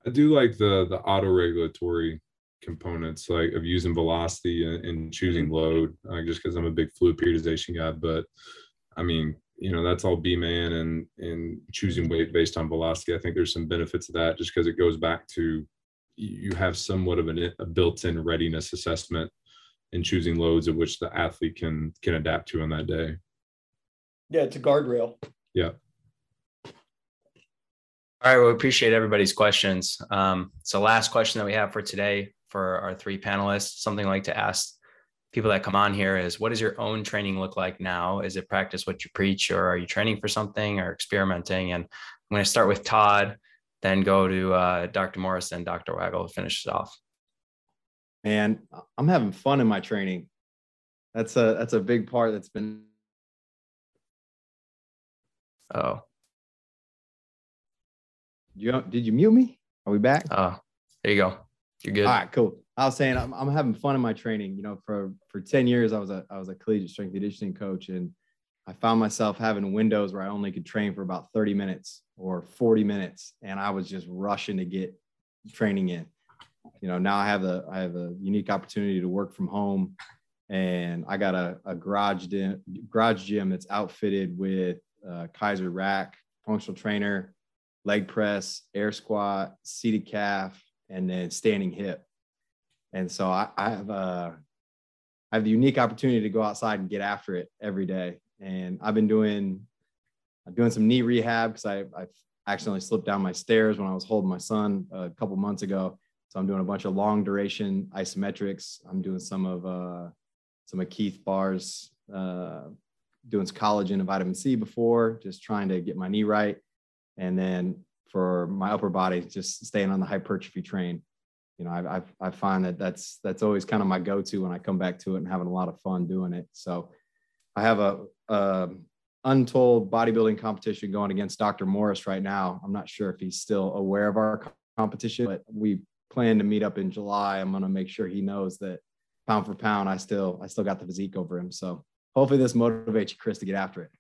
Speaker 2: I do like the the auto regulatory components like of using velocity and, and choosing mm-hmm. load uh, just because i'm a big fluid periodization guy but i mean you know that's all b man and and choosing weight based on velocity. I think there's some benefits of that just because it goes back to you have somewhat of an, a built-in readiness assessment in choosing loads of which the athlete can can adapt to on that day.
Speaker 3: Yeah it's a guardrail.
Speaker 2: Yeah
Speaker 1: all right, well, we appreciate everybody's questions. Um, so, last question that we have for today for our three panelists, something I like to ask people that come on here is what does your own training look like now? Is it practice what you preach, or are you training for something or experimenting? And I'm going to start with Todd, then go to uh, Dr. Morris, and Dr. Wagle to finish it off.
Speaker 4: Man, I'm having fun in my training. That's a that's a big part that's been.
Speaker 1: Oh,
Speaker 4: you did you mute me? Are we back?
Speaker 1: Oh, there you go. You're good.
Speaker 4: All right, cool. I was saying I'm, I'm having fun in my training. You know, for for 10 years I was a I was a collegiate strength conditioning coach and I found myself having windows where I only could train for about 30 minutes or 40 minutes and I was just rushing to get training in. You know, now I have a I have a unique opportunity to work from home and I got a, a garage gym, garage gym that's outfitted with uh, Keiser rack, functional trainer, leg press, air squat, seated calf, and then standing hip. And so I, I have a, uh, have the unique opportunity to go outside and get after it every day. And I've been doing, I'm doing some knee rehab because I, I accidentally slipped down my stairs when I was holding my son a couple months ago. So I'm doing a bunch of long duration isometrics. I'm doing some of uh, some of Keith Baar's uh, doing collagen and vitamin C before, just trying to get my knee right. And then for my upper body, just staying on the hypertrophy train. You know, I, I, I find that that's that's always kind of my go-to when I come back to it and having a lot of fun doing it. So I have a, a untold bodybuilding competition going against Dr. Morris right now. I'm not sure if he's still aware of our competition, but we plan to meet up in July. I'm going to make sure he knows that pound for pound, I still I still got the physique over him. So hopefully this motivates you, Chris, to get after it.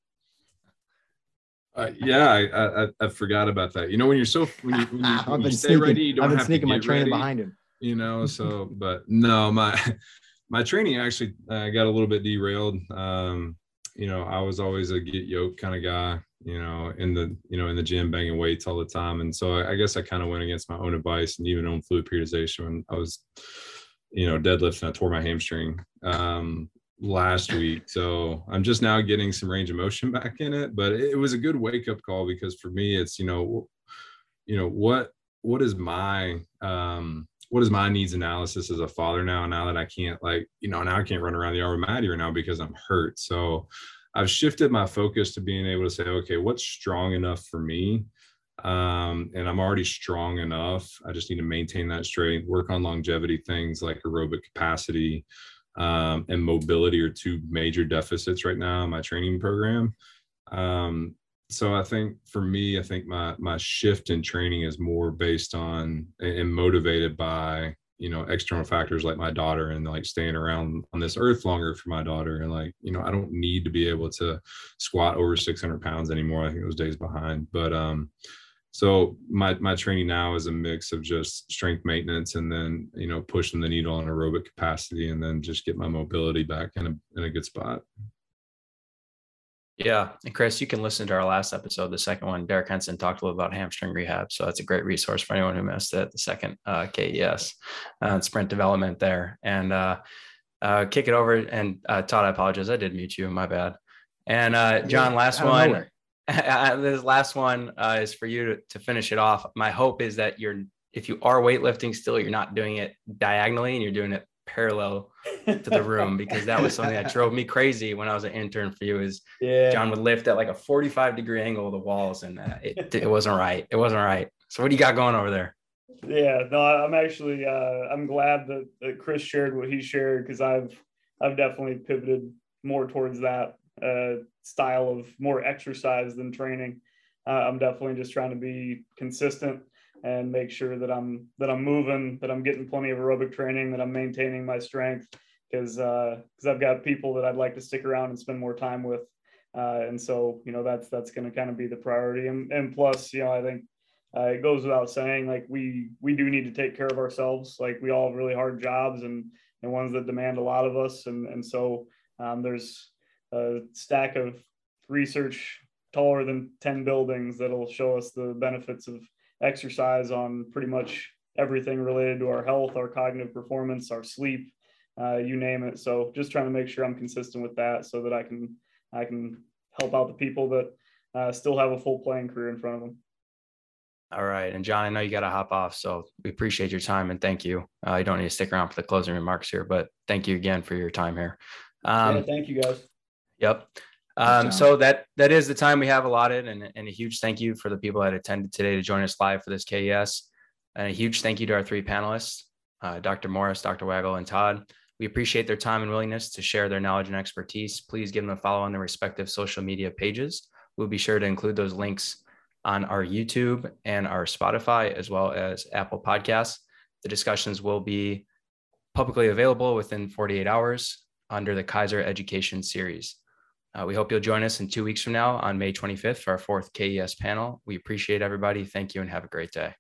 Speaker 2: Uh, yeah, I, I, I forgot about that. You know, when you're so when you, when you, [laughs] when you stay
Speaker 4: sneaking,
Speaker 2: ready, you don't
Speaker 4: I've been
Speaker 2: have
Speaker 4: sneaking
Speaker 2: to
Speaker 4: my training
Speaker 2: ready,
Speaker 4: behind him.
Speaker 2: You know, [laughs] so but no, my [laughs] my training actually uh, got a little bit derailed. Um, you know, I was always a get yoked kind of guy. You know, in the you know in the gym banging weights all the time, and so I, I guess I kind of went against my own advice and even own fluid periodization when I was, you know, deadlifting. I tore my hamstring. Um, last week. So I'm just now getting some range of motion [laughs] back in it. But it was a good wake up call because for me, it's you know, you know what what is my um what is my needs analysis as a father now? Now that I can't like you know now I can't run around the yard with Maddie right now because I'm hurt. So I've shifted my focus to being able to say, okay, what's strong enough for me? Um, and I'm already strong enough. I just need to maintain that strength, work on longevity things like aerobic capacity, um, and mobility are two major deficits right now in my training program. Um, so I think for me, I think my my shift in training is more based on and motivated by you know external factors like my daughter and like staying around on this earth longer for my daughter and like you know I don't need to be able to squat over 600 pounds anymore. I think those days behind, but um, so my my training now is a mix of just strength maintenance and then you know pushing the needle on aerobic capacity and then just get my mobility back in a in a good spot.
Speaker 1: Yeah. And chris you can listen to our last episode the second one. Derek Hansen talked a little about hamstring rehab. So that's a great resource for anyone who missed it the second uh, kes uh, sprint development there. And uh, uh, kick it over and uh, todd i apologize. I did mute you. My bad. And uh, john last one [laughs] this last one uh, is for you to, to finish it off. My hope is that you're, if you are weightlifting still, you're not doing it diagonally and you're doing it parallel to the room because that was something that [laughs] drove me crazy when I was an intern for you. Is yeah. John would lift at like a 45 degree angle of the walls and uh, it, it wasn't right. It wasn't right. So what do you got going over there?
Speaker 3: Yeah, no, I'm actually uh, I'm glad that, that Chris shared what he shared because I've I've definitely pivoted more towards that uh, style of more exercise than training. Uh, I'm definitely just trying to be consistent. and make sure that I'm that I'm moving, that I'm getting plenty of aerobic training, that I'm maintaining my strength because because uh, I've got people that I'd like to stick around and spend more time with, uh, and so you know that's that's going to kind of be the priority. And, and plus, you know, I think uh, it goes without saying, like we we do need to take care of ourselves. Like we all have really hard jobs and and ones that demand a lot of us, and and so um, there's a stack of research taller than 10 buildings that'll show us the benefits of exercise on pretty much everything related to our health, our cognitive performance, our sleep, uh, you name it. So just trying to make sure I'm consistent with that so that I can I can help out the people that uh, still have a full playing career in front of them.
Speaker 1: All right. And John, I know you got to hop off. So we appreciate your time and thank you. Uh, you don't need to stick around for the closing remarks here, but thank you again for your time here.
Speaker 3: Um, yeah, thank you guys.
Speaker 1: Yep. Um, so that that is the time we have allotted, and, and a huge thank you for the people that attended today to join us live for this KES, and a huge thank you to our three panelists, uh, Dr. Morris, Dr. Wagle, and Todd. We appreciate their time and willingness to share their knowledge and expertise. Please give them a follow on their respective social media pages. We'll be sure to include those links on our YouTube and our Spotify, as well as Apple Podcasts. The discussions will be publicly available within 48 hours under the Keiser Education Series. Uh, we hope you'll join us in two weeks from now on May 25th for our fourth KES panel. We appreciate everybody. Thank you and have a great day.